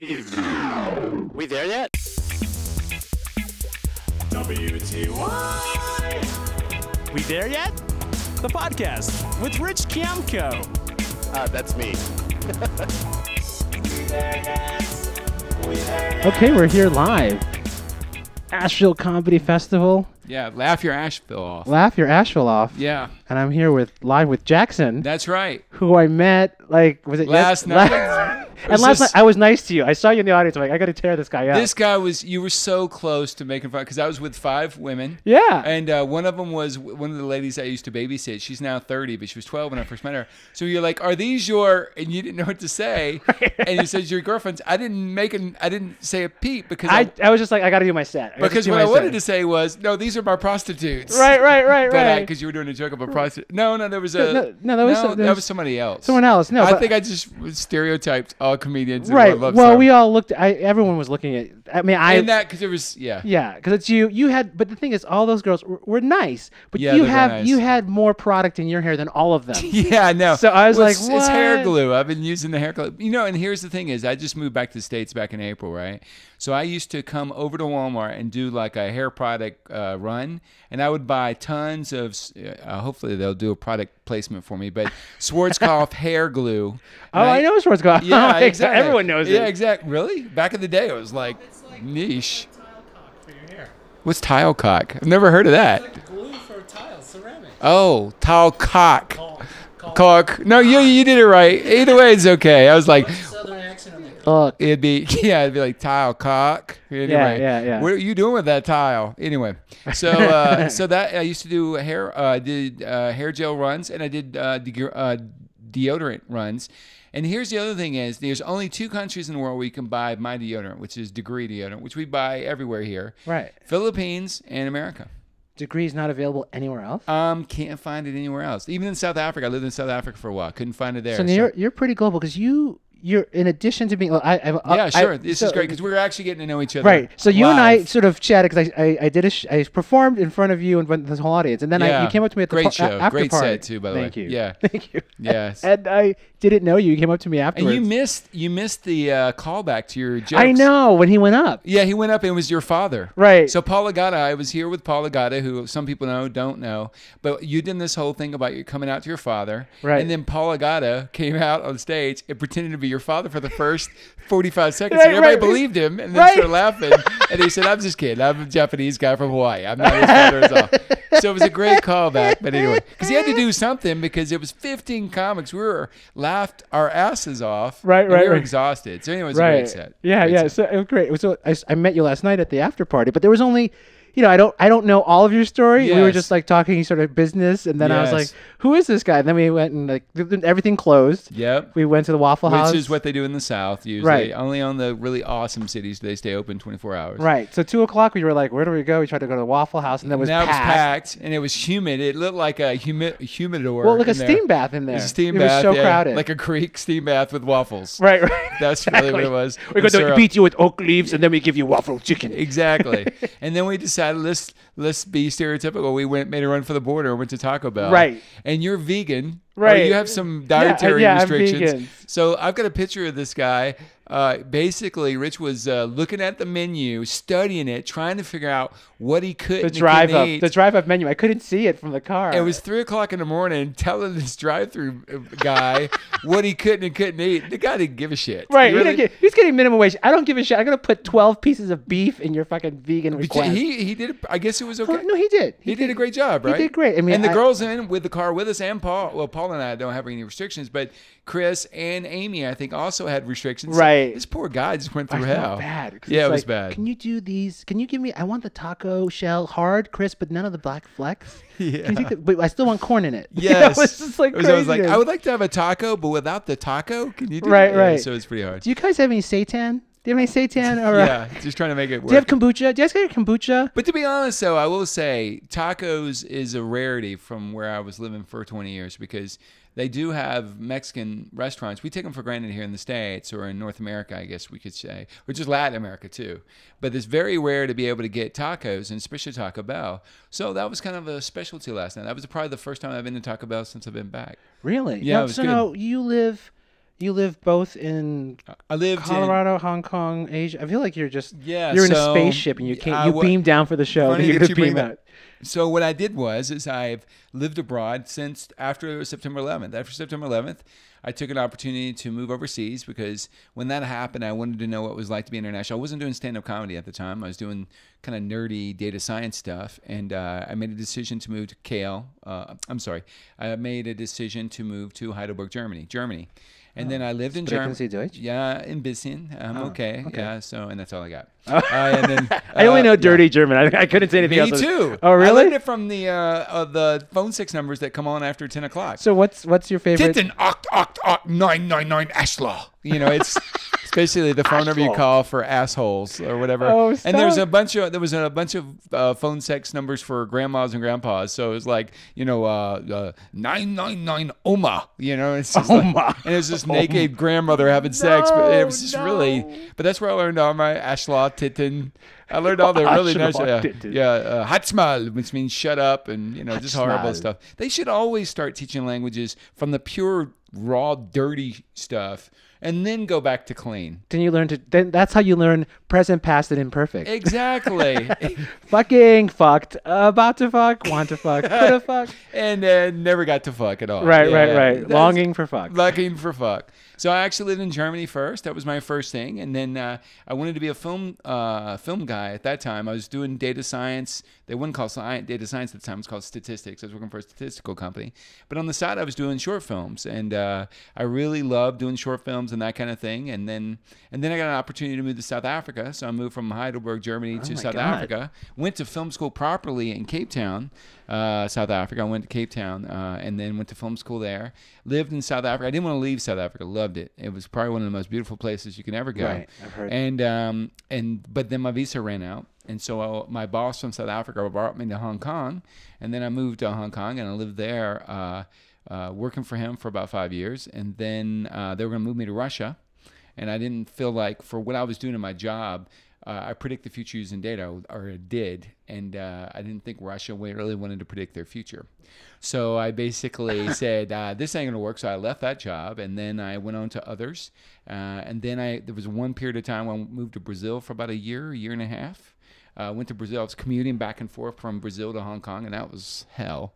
We there yet? WTY. We there yet? The podcast with Rich Kiamko. Uh, that's me. Okay, we're here live. Asheville Comedy Festival. Yeah, laugh your Asheville off. Laugh your Asheville off. Yeah, And I'm here with live with Jackson, that's right. who I met like was it Last yes- night. and last this- night I was nice to you. I saw you in the audience. I'm like, I got to tear this guy up. This guy was, you were so close to making fun because I was with five women. yeah. And uh, one of them was one of the ladies I used to babysit. She's now 30, but she was 12 when I first met her. So you're like, "Are these your?" And you didn't know what to say. and you said your girlfriends. I didn't make an. I didn't say a peep because I, I, I was just like, I got to do my set. Because what I wanted to say was, "No, these are my prostitutes." Right, right, right, But right. because you were doing a joke about a prostitute. No, no, there was a No, no, that was there that was somebody else. Someone else. No, I think I just stereotyped all comedians. in right. Well, song. we all looked. I everyone was looking at. I mean, I. and that because it was yeah. yeah, because it's you. You had, but the thing is, all those girls were, were nice, but Yeah, you have nice. you had more product in your hair than all of them. Yeah, no. So I was Well, like, it's, it's hair glue. I've been using the hair glue. You know, and here's the thing: is I just moved back to the states back in April, right? So I used to come over to Walmart and do like a hair product uh, run, and I would buy tons of. Uh, hopefully, they'll do a product placement for me, but Schwarzkopf hair glue. Oh, I know Schwarzkopf. Yeah, exactly. Everyone knows Yeah, it. exactly. Really? Back in the day, it was like, niche. What's tile cock? I've never heard of that. Glue for tiles, ceramic. Oh, tile cock. Cock. No, you you did it right. Either way, it's okay. I was like, Southern accent on the Look, it'd be yeah, it'd be like tile cock. Anyway, yeah, yeah. What are you doing with that tile? Anyway, so uh, so that I used to do hair. Uh, did uh, hair gel runs and I did uh, de- uh, deodorant runs. And here's the other thing: is there's only two countries in the world where you can buy my deodorant, which is Degree deodorant, which we buy everywhere here. right. Philippines and America. Degree's not available anywhere else. Um, can't find it anywhere else. Even in South Africa, I lived in South Africa for a while. Couldn't find it there. so you're you're pretty global because you you're in addition to being. I, I yeah, I- sure. this so- is great because we're actually getting to know each other. Right. So you and I sort of chatted because I, I I did a sh- I performed in front of you and front of this whole audience, and then I, you came up to me at the Great par- show. after Great party. set, too, by the way. Thank you. Yeah. Thank you. Yes. And I didn't know you. You came up to me And you missed you missed the uh, callback to your jokes. I know when he went up. Yeah, he went up and it was your father. Right. So Paul Ogata, I was here with Paul Ogata, who some people know, don't know, but you did this whole thing about you coming out to your father. Right. And then Paul Ogata came out on stage and pretended to be your father for the first 45 seconds. Right, and everybody right. believed him and then Right. started laughing. and he said, I'm just kidding. I'm a Japanese guy from Hawaii. I'm not his father at all. So it was a great callback. But anyway, because he had to do something because it was 15 comics. We were laughed our asses off. Right, and right, We were exhausted. So anyway, it was a great set. Yeah, Great yeah. set. So it was great. So I, I met you last night at the after party, but there was only, you know, I don't I don't know all of your story. We were just like talking sort of business, and then I was like, "Who is this guy?" And then we went and like th- th- everything closed. Yep. We went to the Waffle House. Which is what they do in the South usually. Right. Only on the really awesome cities do they stay open 24 hours. Right. So two o'clock, we were like, "Where do we go?" We tried to go to the Waffle House, and then it was now it was packed. packed and it was humid. It looked like a humi- humidor. Well, like a in there. steam bath in It there. was a steam it bath. was so yeah, crowded. Like a creek steam bath with waffles. right, right. That's really what it was. We're going to beat you with oak leaves, and then we give you waffle chicken. Exactly. and then we decided let's let's be stereotypical. We went made a run for the border went to Taco Bell. Right. And you're vegan. Or Right. you have some dietary yeah, I'm restrictions. vegan. So I've got a picture of this guy. Uh, basically, Rich was uh, looking at the menu, studying it, trying to figure out what he could The drive up, eat. the drive up menu. I couldn't see it from the car. It was three o'clock in the morning, telling this drive-through guy what he couldn't and couldn't eat. The guy didn't give a shit. right. He he really- get- he's getting minimum wage. I don't give a shit. I'm gonna put 12 pieces of beef in your fucking vegan request. he he did. I guess it was okay. Oh, no, he did. He, did, a great job, he right? did great. I mean, and the I- girls in with the car with us, and Paul. Well, Paul and I don't have any restrictions, but Chris and Amy, I think, also had restrictions. Right. This poor guy just went through hell. bad. Yeah, it was bad. Can you do these? Can you give me? I want the taco shell hard, crisp, but none of the black flecks. Can you Yeah. the, but I still want corn in it. You know, Yes. it's just like It was always like. I would like to have a taco, but without the taco, can you do Right, that? Yeah, right. So it's pretty hard. Do you guys have any seitan? Do you have any seitan? Or, uh, yeah, just trying to make it work. Do you have kombucha? Do you guys get kombucha? But to be honest, though, I will say tacos is a rarity from where I was living for 20 years because they do have Mexican restaurants. We take them for granted here in the States or in North America, I guess we could say, or just Latin America too. But it's very rare to be able to get tacos, and especially Taco Bell. So that was kind of a specialty last night. That was probably the first time I've been to Taco Bell since I've been back. Really? Yeah, No, so good. no, you live. You live both in I lived in Colorado, Hong Kong, Asia. I feel like you're just Yeah, You're in a spaceship and you came. I You beamed down for the show. Funny You're that you bring beam that- out. So what I did was is I've lived abroad since after September 11th. After September 11th, I took an opportunity to move overseas because when that happened, I wanted to know what it was like to be international. I wasn't doing stand-up comedy at the time. I was doing kind of nerdy data science stuff, and uh, I made a decision to move to Kale. Uh, I'm sorry, I made a decision to move to Heidelberg, Germany, Germany, and then I lived in Germany. Sie Deutsch? Yeah, in bisschen. I'm Oh, okay. okay. Yeah. So, and that's all I got. Uh, and then, I only uh, know yeah. dirty German. I, I couldn't say anything Me else. Me too. Oh, really? I learned it from the uh, uh, the phone six numbers that come on after ten o'clock. So what's what's your favorite? Titten oct nine nine nine Ashla. You know, it's it's basically the phone number you call for assholes or whatever. Oh, and there's stop. a bunch of there was a bunch of uh, phone sex numbers for grandmas and grandpas. So it was like you know uh, uh, nine nine nine Oma. You know, it's just like- Oma. and it's this naked grandmother having sex. But it was just no. really. But that's where I learned all my Ashla Titten. I learned all the really nice, yeah, yeah, uh, Hatsmal, which means shut up, and you know, just horrible stuff. They should always start teaching languages from the pure, raw, dirty stuff, and then go back to clean. Then you learn to. Then that's how you learn present, past, and imperfect. Exactly. Fucking fucked. about to fuck. Want to fuck. Coulda fuck. and uh, never got to fuck at all. Right, right, Yeah, right. that's- Longing for fuck. Looking for fuck. So I actually lived in Germany first. That was my first thing, and then uh, I wanted to be a film uh, film guy at that time. I was doing data science. They wouldn't call sci- data science at the time. It was called statistics. I was working for a statistical company. But on the side, I was doing short films, and uh, I really loved doing short films and that kind of thing. And then and then I got an opportunity to move to South Africa. So I moved from Heidelberg, Germany, to Oh my South God. Africa. Went to film school properly in Cape Town, uh, South Africa. I went to Cape Town uh, and then went to film school there. Lived in South Africa. I didn't want to leave South Africa. Loved it. It was probably one of the most beautiful places you can ever go. Right, I've heard. And um, and but then my visa ran out, and so uh, my boss from South Africa brought me to Hong Kong, and then I moved to Hong Kong and I lived there, uh, uh, working for him for about five years, and then uh, they were going to move me to Russia, and I didn't feel like for what I was doing in my job. Uh, I predict the future using data, or I did, and uh, I didn't think Russia really wanted to predict their future. So I basically said, uh, "This ain't gonna work." So I left that job, and then I went on to others. Uh, and then I there was one period of time when I moved to Brazil for about a year, a year and a half. Uh, went to Brazil. I was commuting back and forth from Brazil to Hong Kong, and that was hell.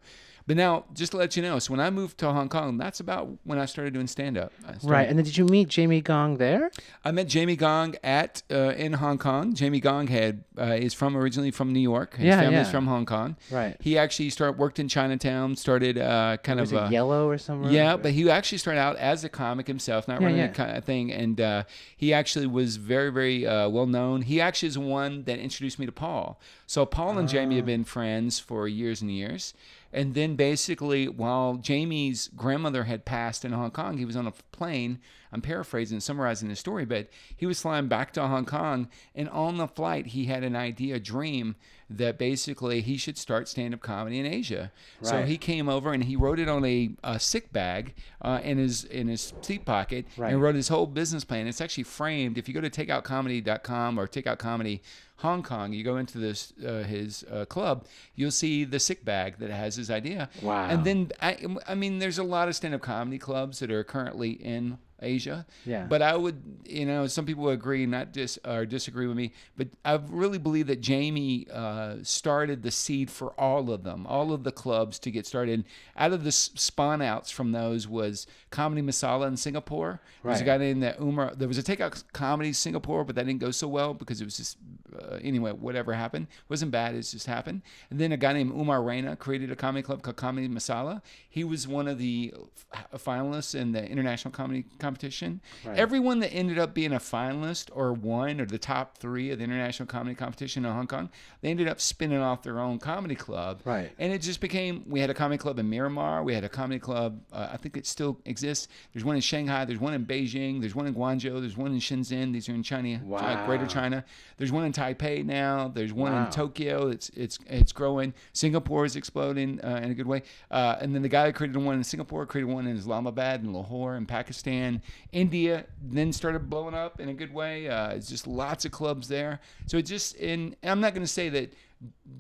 But now, just to let you know, so when I moved to Hong Kong, that's about when I started doing stand up. Right. And then did you meet Jamie Gong there? I met Jamie Gong at uh, in Hong Kong. Jamie Gong had uh, is from originally from New York. His Yeah, family's yeah. from Hong Kong. Right. He actually started worked in Chinatown. Started uh, kind Was of it Yellow or something. yeah, but he actually started out as a comic himself, not Yeah, running yeah. a kind of thing. And uh, he actually was very, very uh, well known. He actually is the one that introduced me to Paul. So Paul and Jamie Ah. have been friends for years and years. And then basically, while Jamie's grandmother had passed in Hong Kong, he was on a plane. I'm paraphrasing, summarizing the story, but he was flying back to Hong Kong, and on the flight, he had an idea, a dream that basically he should start stand-up comedy in Asia. So he came over and he wrote it on a, a sick bag uh, in his in his seat pocket Right. and wrote his whole business plan. It's actually framed. If you go to takeoutcomedy.com or Takeout Comedy Hong Kong, you go into this uh, his uh, club, you'll see the sick bag that has his idea. Wow. And then I, I mean, there's a lot of stand-up comedy clubs that are currently in Asia. Yeah. But I would, you know, some people agree, not dis or disagree with me, but I really believe that Jamie uh, started the seed for all of them, all of the clubs to get started. Out of the spawn outs from those was Comedy Masala in Singapore. There's a guy named that Umar. There was a takeout comedy Singapore, but that didn't go so well because it was just uh, anyway. Whatever happened wasn't bad. It just happened. And then a guy named Umar Rana created a comedy club called Comedy Masala. He was one of the f- finalists in the international comedy competition. Right. Everyone that ended up being a finalist or one or the top three of the international comedy competition in Hong Kong, they ended up spinning off their own comedy club. Right. And it just became we had a comedy club in Miramar. We had a comedy club. Uh, I think it still exists. There's one in Shanghai. There's one in Beijing. There's one in Guangzhou. There's one in Shenzhen. These are in China, Wow. Greater China. There's one in Taipei now. There's one Wow. in Tokyo. It's it's it's growing. Singapore is exploding uh, in a good way. Uh, and then the guy that created one in Singapore created one in Islamabad and Lahore and Pakistan. India then started blowing up in a good way. Uh, it's just lots of clubs there. So it just and I'm not going to say that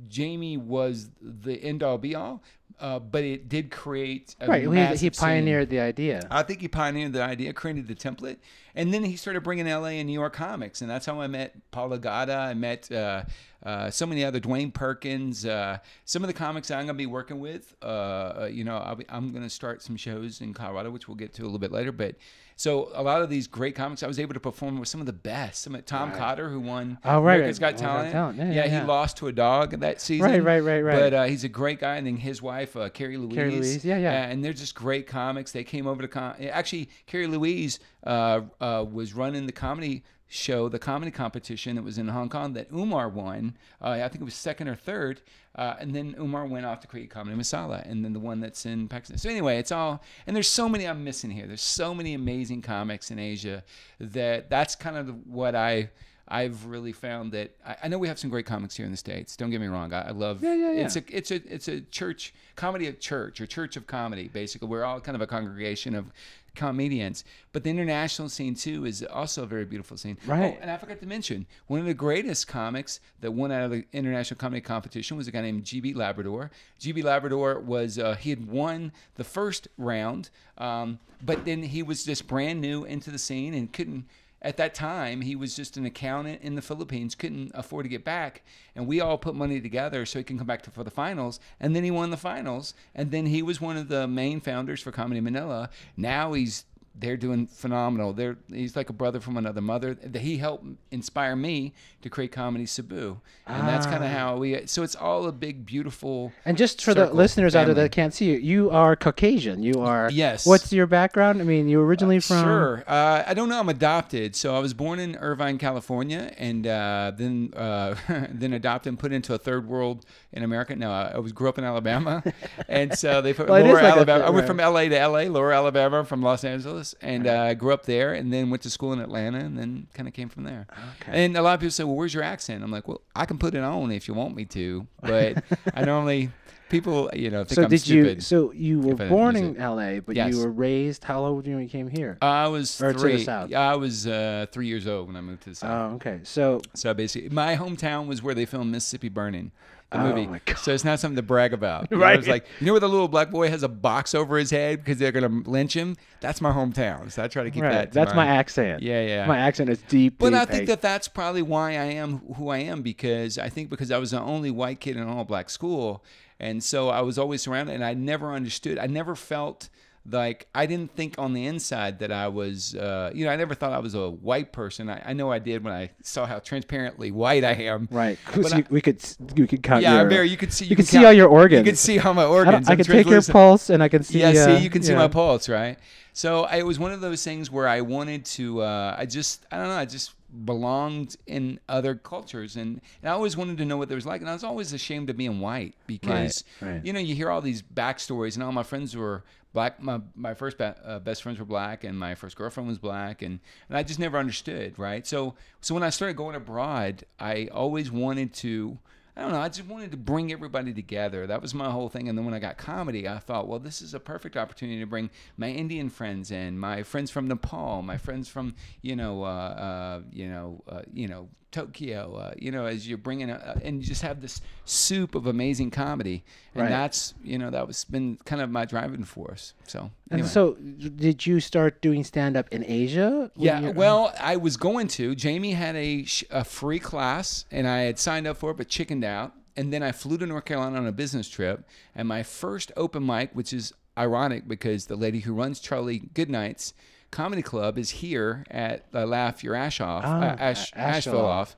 Jamie was the end all be all. uh, but it did create a Right. He, he scene. pioneered the idea. I think he pioneered the idea, created the template, and then he started bringing LA and New York comics, and that's how I met Paul Ogata. I met uh, uh, so many other Dwayne Perkins. Uh, some of the comics I'm going to be working with. Uh, uh, you know, I'll be, I'm going to start some shows in Colorado, which we'll get to a little bit later. But so a lot of these great comics, I was able to perform with some of the best. Some of Tom Cotter, who won Oh, right, America's right. Got America's Got Talent. Talent. Yeah, yeah, he lost to a dog that season. Right, right, right, right. But uh, he's a great guy, and then his wife, uh, Carrie Louise. Carrie Louise, yeah, yeah. And they're just great comics. They came over to com- actually Carrie Louise uh, uh, was running the comedy show, the comedy competition that was in Hong Kong that Umar won. Uh, I think it was second or third. Uh, and then Umar went off to create Comedy Masala, and then the one that's in Pakistan. So anyway, it's all and there's so many I'm missing here. There's so many amazing comics in Asia that that's kind of what I. I've really found that I, I know we have some great comics here in the states. Don't get me wrong. I, I love. Yeah, yeah, yeah. It's a it's a it's a church comedy of church or church of comedy. Basically, we're all kind of a congregation of comedians. But the international scene too is also a very beautiful scene. Right. Oh, and I forgot to mention one of the greatest comics that won out of the international comedy competition was a guy named GB Labrador. GB Labrador was uh, he had won the first round, um, but then he was just brand new into the scene and couldn't at that time he was just an accountant in the philippines couldn't afford to get back and we all put money together so he can come back to, for the finals and then he won the finals and then he was one of the main founders for comedy manila. Now he's they're doing phenomenal. They're he's like a brother from another mother. He helped inspire me to create comedy Cebu, and that's kind of how we. So it's all a big, beautiful. And just for the listeners out there that can't see you, you are Caucasian. You are. Yes. What's your background? I mean, you originally from. Sure. Uh, I don't know. I'm adopted. So I was born in Irvine, California, and uh, then uh, then adopted and put into a third world in America. No, I was grew up in Alabama, and so they put Well, Lower like Alabama. I went from LA to LA, Lower Alabama, from Los Angeles, and uh, I grew up there, and then went to school in Atlanta, and then kind of came from there. Okay. And a lot of people say, "Well, where's your accent?" I'm like, "Well, I can put it on if you want me to, but I normally." People, you know, think So I'm did stupid. you? So you were if I didn't born in. L.A., but Yes. you were raised. How old were you when you came here? I was Or to the south? Yeah, I was uh, three years old when I moved to the south. Oh, okay. So So basically, my hometown was where they filmed Mississippi Burning, the Oh movie. my God. So it's not something to brag about. You Right. It's like you know where the little black boy has a box over his head because they're gonna lynch him. That's my hometown. So I try to keep right, that. to that's my accent. Yeah, yeah. My accent is deep. But deep, I think that that's probably why I am who I am because I think because I was the only white kid in an all black school, and so I was always surrounded, and I never understood. I never felt like I didn't think on the inside that I was, uh, you know, I never thought I was a white person. I, I know I did when I saw how transparently white I am. Right. So I- we could we could count Yeah, your. Barry, you could see. you could see all your organs. You could see how my organs. I I'm can take your pulse and I can see. Yeah, uh, see, you can see my pulse, right? So I, it was one of those things where I wanted to. Uh, I just, I don't know, I just belonged in other cultures, and, and I always wanted to know what there was like. And I was always ashamed of being white because, right. you know, you hear all these backstories, and all my friends were black. My my first ba- uh, best friends were black, and my first girlfriend was black, and and I just never understood, right? So so when I started going abroad, I always wanted to. I don't know. I just wanted to bring everybody together. That was my whole thing. And then when I got comedy, I thought, well, this is a perfect opportunity to bring my Indian friends in, my friends from Nepal, my friends from, you know, uh, uh, you know, uh, you know, Tokyo. Uh, you know, as you're bringing, a, and you just have this soup of amazing comedy, and Right. that's, you know, that was been kind of my driving force. So And so, did you start doing stand up in Asia? Yeah, well, I was going to. Jamie had a, a free class, and I had signed up for it, but chickened out. And then I flew to North Carolina on a business trip, and my first open mic, which is ironic because the lady who runs Charlie Goodnight's comedy club is here at uh, Laugh Your Ash Off, Ah, uh, Ash, Asheville Asheville Off.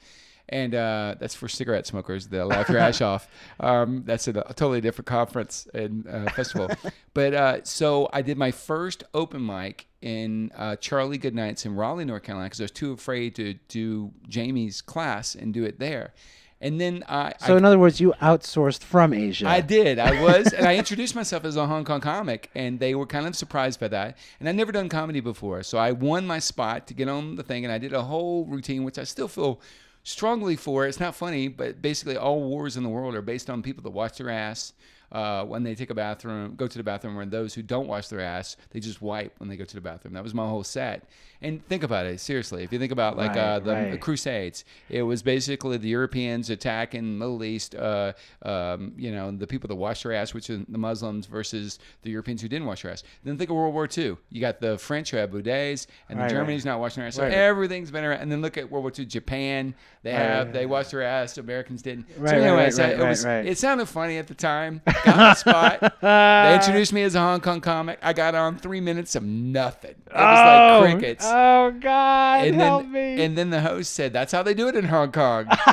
And uh, that's for cigarette smokers. The Laugh Your Ash Off. Um, that's a, a totally different conference and uh, festival. but uh, so I did my first open mic in uh, Charlie Goodnight's in Raleigh, North Carolina, because I was too afraid to do Jamie's class and do it there. And then I, So, I in other words, you outsourced from Asia. I did. I was, and I introduced myself as a Hong Kong comic, and they were kind of surprised by that. And I'd never done comedy before, so I won my spot to get on the thing, and I did a whole routine, which I still feel strongly for. It's not funny, but basically, all wars in the world are based on people that watch their ass. uh, when they take a bathroom, go to the bathroom, and those who don't wash their ass, they just wipe when they go to the bathroom. That was my whole set. And think about it seriously. If you think about like Right, uh, the right. Crusades, it was basically the Europeans attacking the Middle East. Uh, um, you know, the people that washed their ass, which are the Muslims, versus the Europeans who didn't wash their ass. Then think of World War II. You got the French who have bidets, and Right, the right. Germany's not washing their ass. So everything's been around. And then look at World War II. Japan, they have they wash their ass. Americans didn't. Right, so right, anyways, right, it was it sounded funny at the time. Got on the spot. they introduced me as a Hong Kong comic. I got on three minutes of nothing. It was like crickets. Oh God, and help then, me. and then the host said, "That's how they do it in Hong Kong."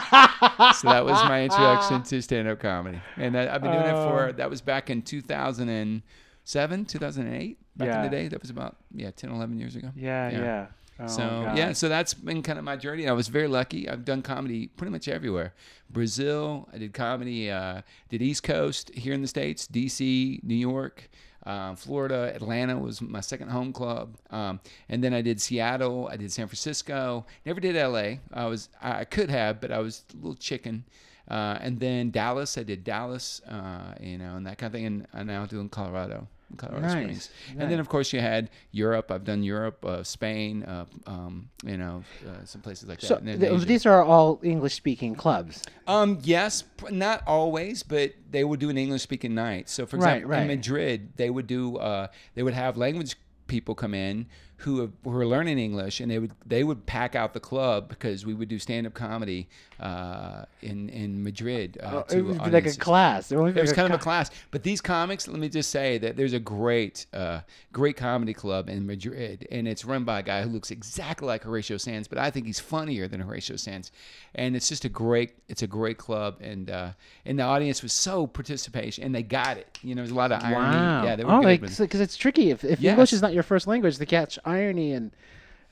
so that was my introduction to stand-up comedy, and I, I've been doing it for. Oh. That was back in 2007, 2008. Back in Yeah. the day, that was about yeah 10, 11 years ago. yeah, yeah. yeah. Oh, So God. yeah, so that's been kind of my journey. I was very lucky. I've done comedy pretty much everywhere. Brazil, I did comedy. Uh, did East Coast here in the states, D.C., New York, uh, Florida, Atlanta was my second home club, um, and then I did Seattle. I did San Francisco. Never did L.A. I was I I could have, but I was a little chicken. Uh, and then Dallas, I did Dallas, uh, you know, and that kind of thing. And I'm now doing Colorado, Colorado Nice, Springs. And then, of course, you had Europe. I've done Europe, uh, Spain, uh, um, you know, uh, some places like that. So and th- these are all English-speaking clubs. Um, yes, not always, but they would do an English speaking night. So, for Right, example, right. in Madrid, they would do, uh, they would have language people come in who, have, who were learning English, and they would they would pack out the club because we would do stand up comedy uh, in in Madrid. Uh, Oh, it would be like a class. It, be It was like kind of a class. But these comics, let me just say that there's a great, uh, great comedy club in Madrid, and it's run by a guy who looks exactly like Horatio Sanz, but I think he's funnier than Horatio Sanz. And it's just a great, it's a great club, and uh, and the audience was so participation, and they got it. You know, there's a lot of irony. Wow. Yeah, they were oh, good. like because it's tricky if, if Yes. English is not your first language to catch irony and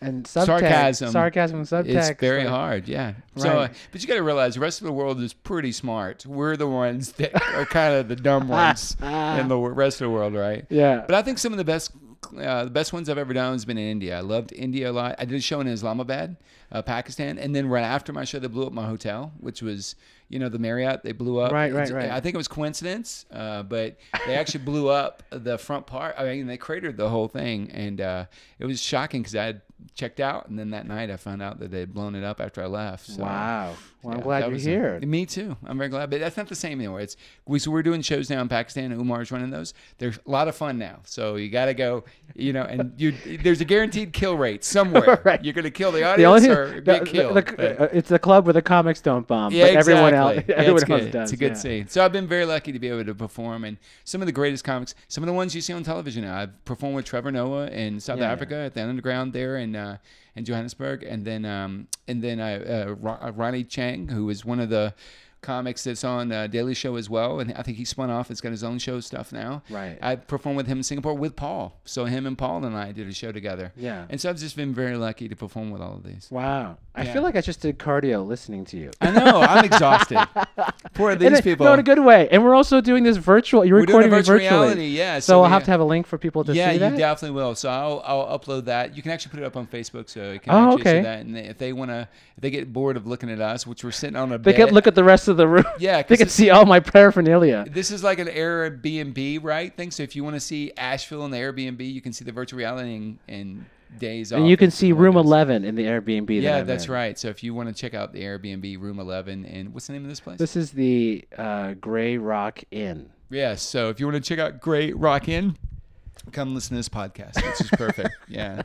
and subtext, Sarcasm. sarcasm, and subtext. It's very like- hard, yeah. So, uh, but you got to realize the rest of the world is pretty smart. We're the ones that are kind of the dumb ones in the rest of the world, right? Yeah. But I think some of the best, uh, the best ones I've ever done has been in India. I loved India a lot. I did a show in Islamabad, uh, Pakistan, and then right after my show, they blew up my hotel, which was, you know, the Marriott. They blew up. Right, right, It's- right. I think it was coincidence, uh, but they actually blew up the front part. I mean, they cratered the whole thing, and uh, it was shocking because I had checked out, and then that night I found out that they had blown it up after I left. So, wow. Well, I'm yeah, glad you're was a- here. me too. I'm very glad, but that's not the same anymore. It's we so we're doing shows now in Pakistan. and Umar's running those. They're a lot of fun now. So you got to go, you know, and you there's a guaranteed kill rate somewhere. Right. You're going to kill the the audience only or the- get the- killed. the- but- uh, it's a club where the comics don't bomb, yeah, but everyone else, exactly. Yeah, everyone it's else good. does. It's a good yeah. scene. So I've been very lucky to be able to perform, and some of the greatest comics, some of the ones you see on television now. I've performed with Trevor Noah in South yeah. Africa at the Underground there and uh, in Johannesburg, and then um, and then uh, Ro- uh, Ronny Chieng, who is one of the comics that's on uh, Daily Show as well, and I think he spun off. It's got his own show stuff now. Right. I performed with him in Singapore with Paul. So him and Paul and I did a show together. Yeah. And so I've just been very lucky to perform with all of these. Wow. I Yeah. feel like I just did cardio listening to you. I know. I'm exhausted. Poor these it- people. No, in a good way. And we're also doing this virtual. You're We're recording virtual virtually. reality, yeah. So, so I'll we- have to have a link for people to yeah, see that. Yeah, you definitely will. So I'll, I'll upload that. You can actually put it up on Facebook, so you can Oh, actually okay. see that. And if they want to, if they get bored of looking at us, which we're sitting on a they bed, they can look at the rest of the room. Yeah, they can see all my paraphernalia. This is like an Airbnb, right? Thing. So if you want to see Asheville in the Airbnb, you can see the virtual reality and, and days And you can see room those. 11 in the Airbnb. Yeah, I'm that's in. right. So if you want to check out the Airbnb room 11, and what's the name of this place? This is the uh, Gray Rock Inn. Yes. So if you want to check out Great Rock In, come listen to this podcast, which is perfect. yeah.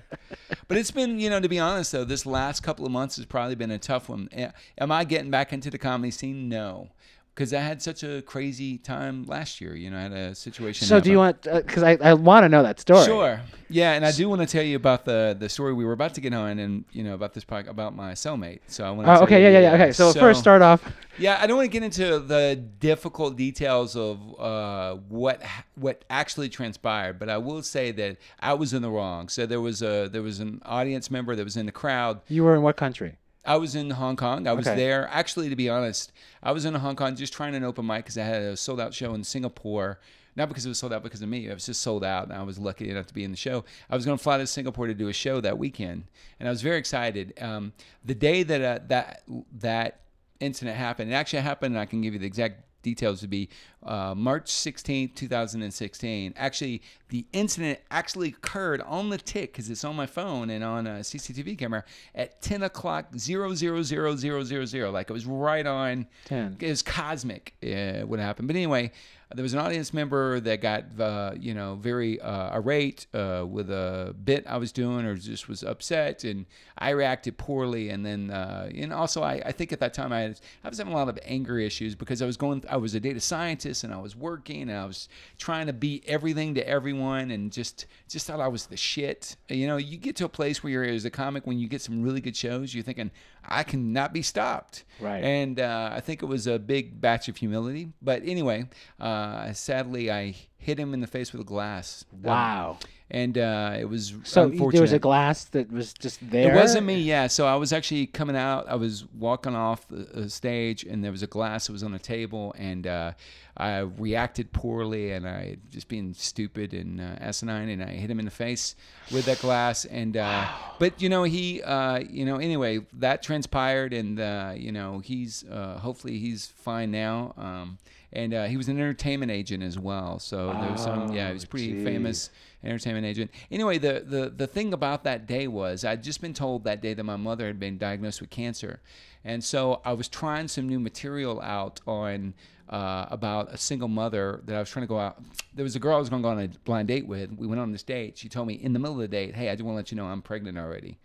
But it's been, you know, to be honest though, this last couple of months has probably been a tough one. Am I getting back into the comedy scene? No. Because I had such a crazy time last year. You know, I had a situation. So do you want? Because I, I want to know that story. Sure. Yeah, and I do want to tell you about the the story we were about to get on, and you know about this podcast about my cellmate. So I want. Oh, okay. Yeah. Yeah. Yeah. Okay. So, first, start off. Yeah, I don't want to get into the difficult details of uh, what what actually transpired, but I will say that I was in the wrong. So there was a there was an audience member that was in the crowd. You were in what country? I was in Hong Kong. I was Okay. there. Actually, to be honest, I was in Hong Kong just trying an open mic because I had a sold out show in Singapore. Not because it was sold out because of me. It was just sold out, and I was lucky enough to be in the show. I was going to fly to Singapore to do a show that weekend, and I was very excited. Um, the day that uh, that that incident happened, it actually happened, and I can give you the exact details. To be uh, March 16th, 2016. Actually, the incident actually occurred on the tick because it's on my phone and on a CCTV camera at 10 o'clock, 000000. 000, 000 Like it was right on. 10. It was cosmic uh, what happened. But anyway, there was an audience member that got, uh, you know, very uh, irate uh, with a bit I was doing or just was upset. And I reacted poorly. And then, uh, and also, I, I think at that time I, had, I was having a lot of anger issues because I was going, I was a data scientist and I was working and I was trying to be everything to everyone and just, just thought I was the shit. You know, you get to a place where you're as a comic, when you get some really good shows, you're thinking, I cannot be stopped. Right. And uh, I think it was a big batch of humility. But anyway, uh, sadly, I hit him in the face with a glass. Um, Wow. and uh, it was So unfortunate. there was a glass that was just there. It wasn't me, yeah. So I was actually coming out. I was walking off the, stage, and there was a glass that was on a table, and uh, I reacted poorly, and I just being stupid and uh, asinine, and I hit him in the face with that glass. And uh, but you know he, uh, you know, anyway, that transpired, and uh, you know he's uh, hopefully he's fine now. Um, and uh, he was an entertainment agent as well. So there was some, yeah, he was Oh, pretty geez. famous entertainment agent. Anyway, the, the the thing about that day was I'd just been told that day that my mother had been diagnosed with cancer, and so I was trying some new material out on uh, about a single mother that I was trying to go out. There was a girl I was going to go on a blind date with. We went on this date. She told me in the middle of the date, "Hey, I just want to let you know I'm pregnant already."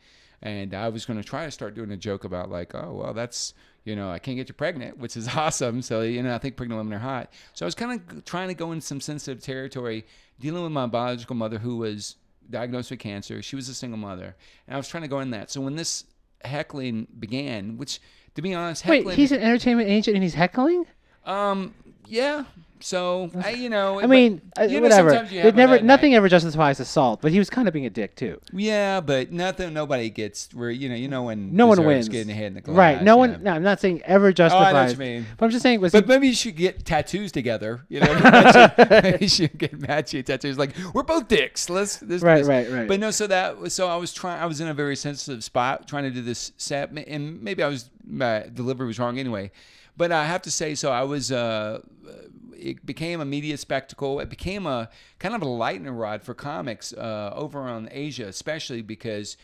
And I was going to try to start doing a joke about like, "Oh, well, that's." You know, I can't get you pregnant, which is awesome. So, you know, I think pregnant women are hot. So I was kind of trying to go in some sensitive territory, dealing with my biological mother who was diagnosed with cancer. She was a single mother, and I was trying to go in that. So when this heckling began, which to be honest, Wait, he's an entertainment agent and he's heckling? um, yeah. So I, you know, I but, mean, uh, you know, whatever. It never, nothing night. ever justifies assault, but he was kind of being a dick too. Yeah, but nothing. Nobody gets where you know, you know when No one wins. Getting hit in the glass, right? No one. No, I'm not saying ever Oh, I know justifies. what you mean. But I'm just saying, was But he, maybe you should get tattoos together. You know, matching- maybe you should get matching tattoos. Like we're both dicks. Let's, let's Right, this. right, right. But no, so that so I was trying. I was in a very sensitive spot trying to do this set, and maybe I was my delivery was wrong anyway. But I have to say, so I was. Uh, it became a media spectacle. It became a kind of a lightning rod for comics uh, over on Asia, especially because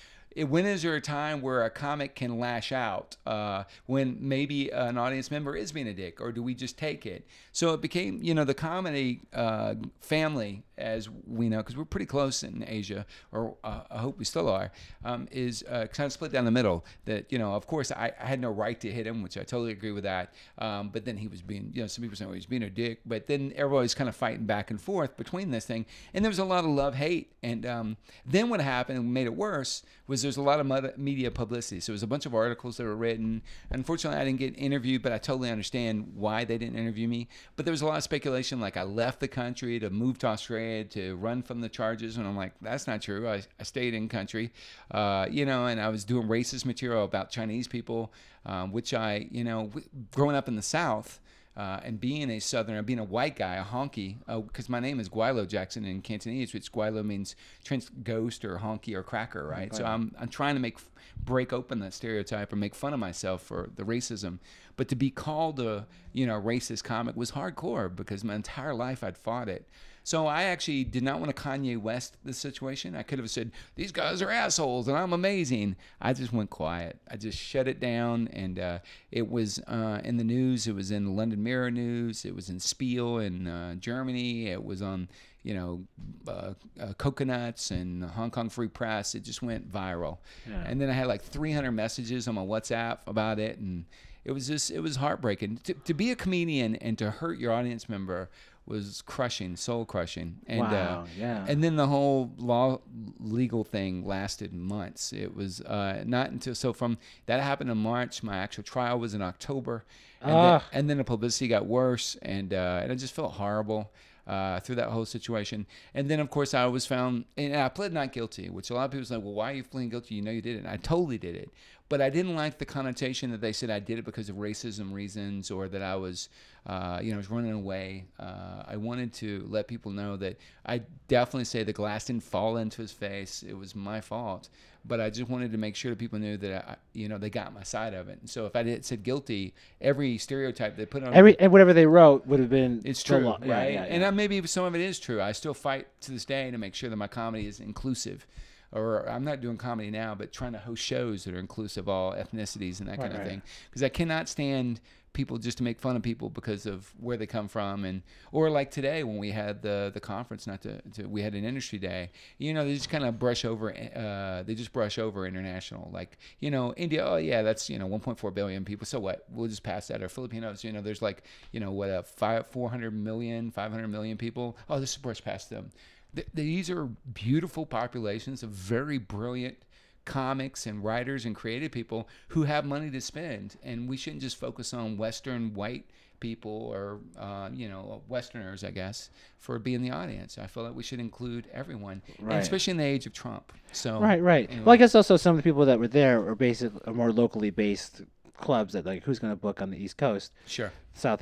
when is there a time where a comic can lash out uh, when maybe an audience member is being a dick, or do we just take it? So it became, you know, the comedy uh, family, as we know, because we're pretty close in Asia, or uh, I hope we still are, um, is uh, kind of split down the middle. That you know, of course, I, I had no right to hit him, which I totally agree with that. Um, but then he was being, you know, some people say, well, he's being a dick. But then everybody's kind of fighting back and forth between this thing, and there was a lot of love hate. And um, then what happened and made it worse was there's a lot of media publicity. So was a bunch of articles that were written. Unfortunately, I didn't get interviewed, but I totally understand why they didn't interview me. But there was a lot of speculation, like I left the country to move to Australia to run from the charges, and I'm like, that's not true. I, I stayed in country, uh, you know, and I was doing racist material about Chinese people, um, which I, you know, w- growing up in the South. Uh, and being a Southerner, being a white guy, a honky, because my name is Gweilo Jackson in Cantonese, which Gweilo means trans- ghost or honky or cracker, right? So I'm, I'm trying to make break open that stereotype or make fun of myself for the racism. But to be called a you know racist comic was hardcore because my entire life I'd fought it. So I actually did not want to Kanye West the situation. I could have said these guys are assholes and I'm amazing. I just went quiet. I just shut it down, and uh, it was uh, in the news. It was in the London Mirror News. It was in Spiegel in uh, Germany. It was on you know uh, uh, coconuts and Hong Kong Free Press. It just went viral. And then I had like 300 messages on my WhatsApp about it, and it was just it was heartbreaking to, to be a comedian and to hurt your audience member was crushing, soul crushing. And Wow, uh, yeah. and then the whole law legal thing lasted months. It was uh, not until so from that happened in March. My actual trial was in October, and, then, Ah. and then the publicity got worse, and uh, and I just felt horrible. Uh, through that whole situation, and then of course I was found, and I pled not guilty. Which a lot of people say, "Well, why are you pleading guilty? You know you did it." And I totally did it, but I didn't like the connotation that they said I did it because of racism reasons or that I was, uh, you know, I was running away. Uh, I wanted to let people know that I definitely say the glass didn't fall into his face. It was my fault, but I just wanted to make sure that people knew that I, you know, they got my side of it. And so if I did, said guilty, every stereotype they put on every and whatever they wrote would have been it's true, law. right? Yeah, yeah, And yeah. uh, maybe some of it is true. I still fight to this day to make sure that my comedy is inclusive. Or I'm not doing comedy now, but trying to host shows that are inclusive of all ethnicities and that kind of right. thing. Because I cannot stand people just to make fun of people because of where they come from and or like today when we had the the conference not to, to we had an industry day you know they just kind of brush over uh they just brush over international. Like you know india oh yeah that's you know 1.4 billion people so what? We'll just pass that. Or filipinos you know there's like you know what a five 400 million 500 million people? Oh this is brush past them Th- these are beautiful populations of very brilliant comics and writers and creative people who have money to spend and we shouldn't just focus on western white people or uh, you know westerners i guess for being the audience i feel like we should include everyone Right. especially in the age of trump so Right, right. anyway. Well, I guess also some of the people that were there are basically are more locally based clubs that like who's going to book on the East Coast, sure South.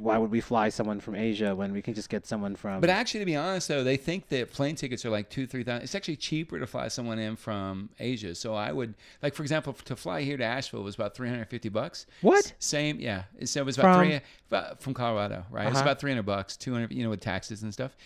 Why would we fly someone from Asia when we can just get someone from? But actually, to be honest, though, they think that plane tickets are like two, three thousand. It's actually cheaper to fly someone in from Asia. So I would, like, for example, to fly here to Asheville was about three hundred fifty bucks. What? S- Same, yeah. So it was about From? three about, from Colorado, right? It's Uh-huh. about three hundred bucks, two hundred, you know, with taxes and stuff.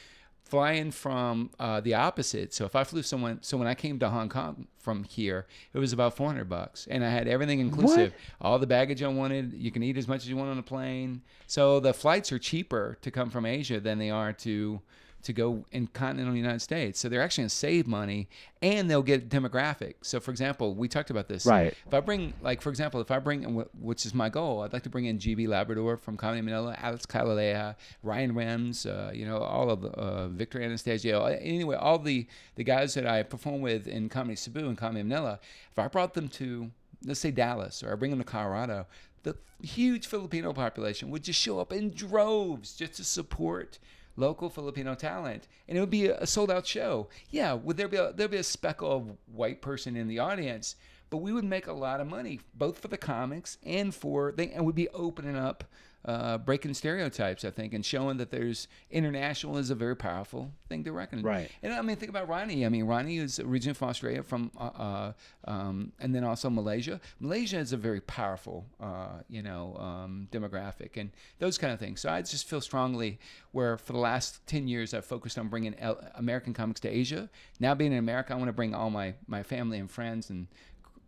Flying from uh, the opposite. So if I flew someone, so when I came to Hong Kong from here, it was about four hundred bucks, and I had everything inclusive, all the baggage I wanted. You can eat as much as you want on a plane. So the flights are cheaper to come from Asia than they are to to go in continental United States. So they're actually going to save money and they'll get demographic. So for example, we talked about this. Right. If I bring, like for example, if I bring, which is my goal, I'd like to bring in GB Labrador from Comedy Manila, Alex Calleja, Ryan Rems, uh, you know, all of uh, Victor Anastacio. Anyway, all the the guys that I perform with in Comedy Cebu and Comedy Manila. If I brought them to, let's say Dallas, or I bring them to Colorado, the huge Filipino population would just show up in droves just to support local Filipino talent, and it would be a, sold out show. Yeah, would there be a, there'd be a speckle of white person in the audience, but we would make a lot of money both for the comics and for they and we'd be opening up. Uh, breaking stereotypes, I think, and showing that there's international is a very powerful thing to reckon. Right. And I mean, think about Ronnie. I mean, Ronnie is originally from Australia, from uh, uh, um, and then also Malaysia. Malaysia is a very powerful, uh, you know, um, demographic and those kind of things. So I just feel strongly where for the last ten years I've focused on bringing L- American comics to Asia. Now being in America, I want to bring all my my family and friends and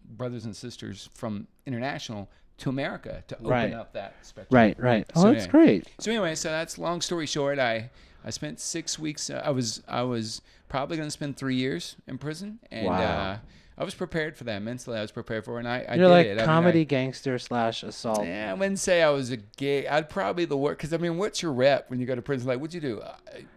brothers and sisters from international to America to open Right. up that spectrum. right, right. Oh, So, that's yeah. great. So anyway, so that's long story short. I I spent six weeks. Uh, I was I was probably going to spend three years in prison, and Wow. uh, I was prepared for that mentally. I was prepared for, it, and I, I You're did like it. I mean, I- comedy gangster slash assault. yeah, I wouldn't say I was a gay. I'd probably the worst because I mean, what's your rep when you go to prison? Like, what'd you do? Uh,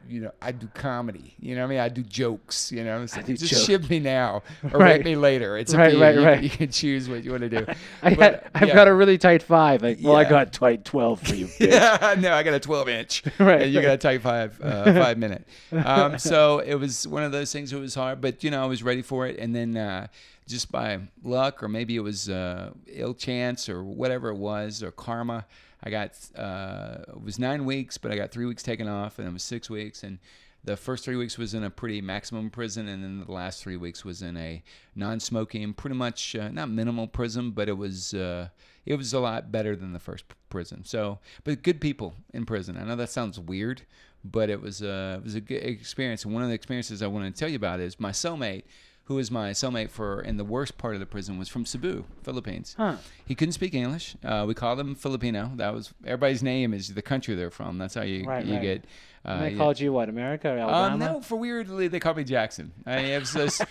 you know, I do comedy. You know, what I mean, I do jokes. You know, so do just jokes. ship me now or Right. rape me later. It's Right, up to you. right, you, right. Can, you can choose what you want to do. I But, got, I've yeah. got a really tight five. Like, well, I Yeah. got tight twelve for you. Yeah, no, I got a 12 inch. Right, And you right. got a tight five, uh, five minute. Um, so it was one of those things. It was hard, but you know, I was ready for it. And then uh, just by luck, or maybe it was uh, ill chance, or whatever it was, or karma, I got uh, it was nine weeks, but I got three weeks taken off, and it was six weeks. And the first three weeks was in a pretty maximum prison, and then the last three weeks was in a non-smoking, pretty much uh, not minimal prison, but it was uh, it was a lot better than the first prison. So, but good people in prison. I know that sounds weird, but it was uh, it was a good experience. And one of the experiences I want to tell you about is my cellmate. Who was my cellmate for in the worst part of the prison was from Cebu, Philippines. Huh. He couldn't speak English. Uh, we called him Filipino. That was everybody's name is the country they're from. That's how you Right, you right. get. Uh, And they yeah. called you what? America or Um, no, for weirdly they called me Jackson. I mean, it was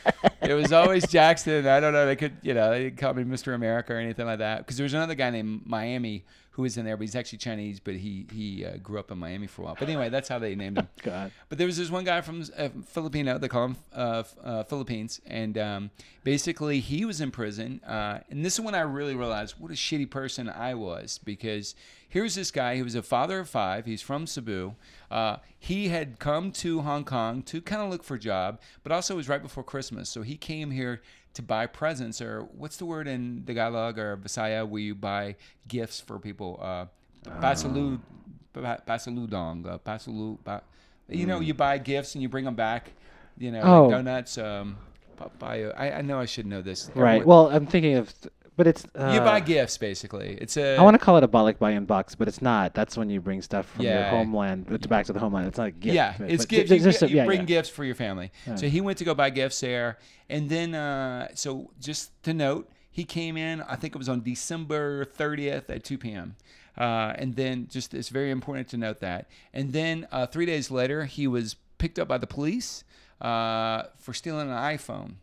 it was always Jackson. I don't know. They could, you know, they didn't me Mr. America or anything like that. Because there was another guy named Miami who was in there, but he's actually Chinese, but he he uh, grew up in Miami for a while. But anyway, that's how they named him. God. But there was this one guy from uh, Filipino, they call him uh, uh, Philippines, and um, basically he was in prison. Uh, and this is when I really realized what a shitty person I was because here's this guy. He was a father of five. He's from Cebu. Uh, he had come to Hong Kong to kind of look for a job, but also it was right before Christmas, so he came here to buy presents or what's the word in the Tagalog or Visaya where you buy gifts for people? Uh, pasalud, pasaludong, uh, pasalu, pa, you know, you buy gifts and you bring them back. You know, Oh. like donuts. Um, papaya. I, I know I should know this. Right. Everyone- Well, I'm thinking of, but it's. Uh, you buy gifts basically. It's a. I want to call it a balik bayan box, but it's not. That's when you bring stuff from your homeland uh, to back to the homeland. It's not a gift. Yeah, but- it's but gifts. there's You, just a- you yeah, bring yeah. gifts for your family. So he went to go buy gifts there, and then uh, so just to note, he came in. I think it was on December 30th at 2 p.m. Uh, and then just it's very important to note that. And then uh, three days later, he was picked up by the police uh, for stealing an iPhone.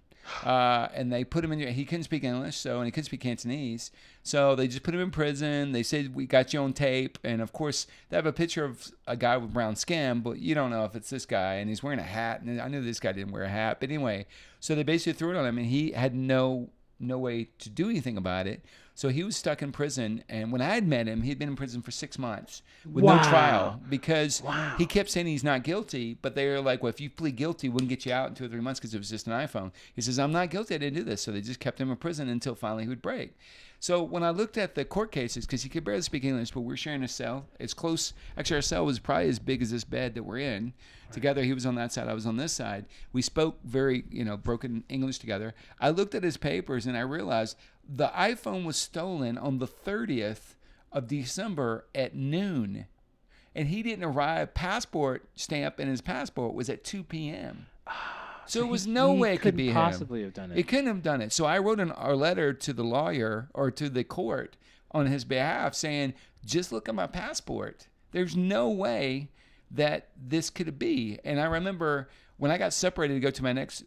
Uh, and they put him in. He couldn't speak English, so and he couldn't speak Cantonese, so they just put him in prison. They said we got you on tape, and of course they have a picture of a guy with brown skin, but you don't know if it's this guy, and he's wearing a hat. And I knew this guy didn't wear a hat, but anyway, so they basically threw it on him, and he had no no way to do anything about it. So he was stuck in prison, and when I had met him, he'd been in prison for six months with Wow. no trial because Wow. he kept saying he's not guilty, but they were like, well, if you plead guilty, we wouldn't get you out in two or three months because it was just an iPhone. He says, I'm not guilty. I didn't do this. So they just kept him in prison until finally he would break. So when I looked at the court cases, because he could barely speak English, but we're sharing a cell. It's close. Actually, our cell was probably as big as this bed that we're in. Together, he was on that side, I was on this side. We spoke very, you know, broken English together. I looked at his papers and I realized the iPhone was stolen on the 30th of December at noon and he didn't arrive. Passport stamp in his passport was at 2 p.m. Ah, so, it was no he way it could be possibly him. have done it. It couldn't have done it. So I wrote an, a letter to the lawyer or to the court on his behalf saying, just look at my passport. There's no way that this could be. And I remember when I got separated to go to my next,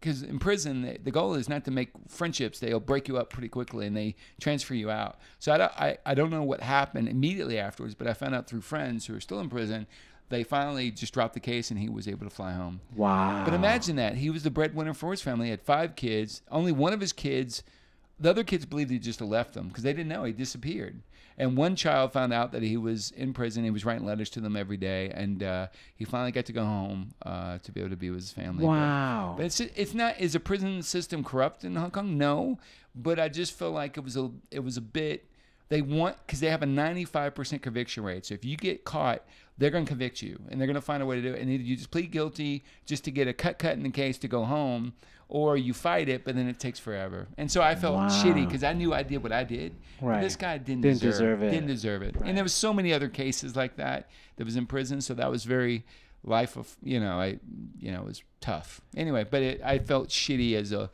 because in prison, the, the goal is not to make friendships. They'll break you up pretty quickly and they transfer you out. So I don't, I, I don't know what happened immediately afterwards, but I found out through friends who are still in prison. They finally just dropped the case and he was able to fly home. wow. But imagine that. He was the breadwinner for his family. He had five kids. Only one of his kids, the other kids believed he just left them because they didn't know he disappeared. And one child found out that he was in prison. He was writing letters to them every day. And uh, he finally got to go home uh, to be able to be with his family. But- Wow. But, it's, it's not, is the prison system corrupt in Hong Kong? No. But I just feel like it was a, it was a bit, they want, because they have a 95% conviction rate. So if you get caught, they're going to convict you and they're going to find a way to do it. And either you just plead guilty just to get a cut cut in the case to go home, or you fight it, but then it takes forever. And so I felt Wow. shitty because I knew I did what I did. Right. This guy didn't, Didn't deserve, deserve it. Didn't deserve it. And there was so many other cases like that that was in prison. So that was very life of you know I you know it was tough. Anyway, but it, I felt shitty as a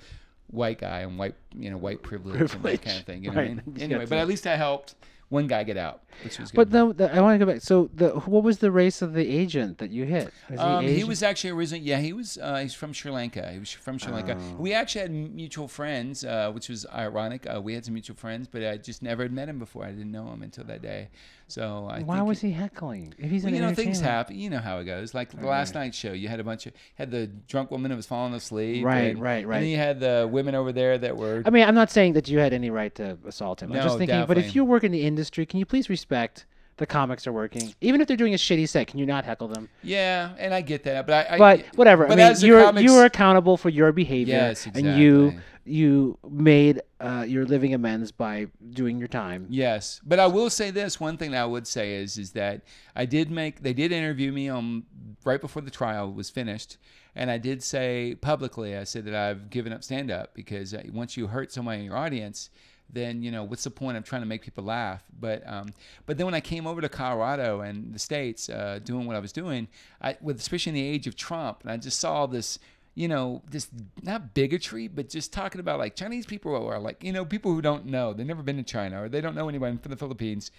white guy and white you know white privilege, and that kind of thing. You know Right. what I mean? Anyway, but at least I helped one guy get out, which was good. But the, the, I want to go back. So the what was the race of the agent that you hit? Was Um, he Asian? was actually originally, yeah, he was. Uh, he's from Sri Lanka. He was from Sri Lanka. Oh. We actually had mutual friends, uh, which was ironic. Uh, we had some mutual friends, but I just never had met him before. I didn't know him until that day. So I Why was he heckling? If he's Well, you know, things happen. You know how it goes. Like the last night's show, you had a bunch of had the drunk woman that was falling asleep. Right, and, right, And right. then you had the women over there that were. I mean, I'm not saying that you had any right to assault him. I'm No, just thinking, but if definitely. you work in the industry, can you please respect the comics are working? Even if they're doing a shitty set, can you not heckle them? yeah, and I get that, but I. I But whatever. But I mean, you're comics, you are accountable for your behavior, Yes, and you exactly. You made uh, your living amends by doing your time. Yes, but I will say this. One thing that I would say is is that I did make they did interview me on right before the trial was finished, and I did say publicly I said that I've given up stand up because uh, once you hurt somebody in your audience, then you know what's the point of trying to make people laugh? But um, but then when I came over to Colorado and the states uh, doing what I was doing, I with especially in the age of Trump, and I just saw this you know, this not bigotry, but just talking about like Chinese people are like, you know, people who don't know, they've never been to China or they don't know anyone from the Philippines,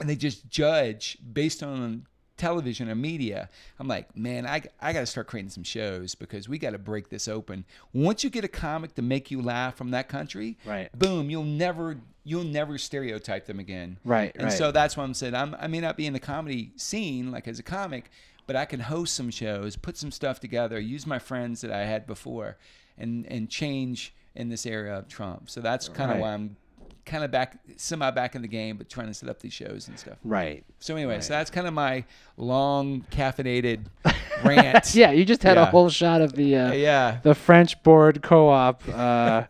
and they just judge based on television or media. I'm like, man, I, I got to start creating some shows because we got to break this open. Once you get a comic to make you laugh from that country, Right. boom, you'll never you'll never stereotype them again. Right, And right. so that's why I'm saying I'm, I may not be in the comedy scene like as a comic, but I can host some shows, put some stuff together, use my friends that I had before, and and change in this area of Trump. So that's kind of Right. why I'm kind of back semi back in the game, but trying to set up these shows and stuff. Right. So anyway, so that's kind of my long caffeinated rant. Yeah, you just had a whole shot of the uh, Yeah. the French board co-op, uh,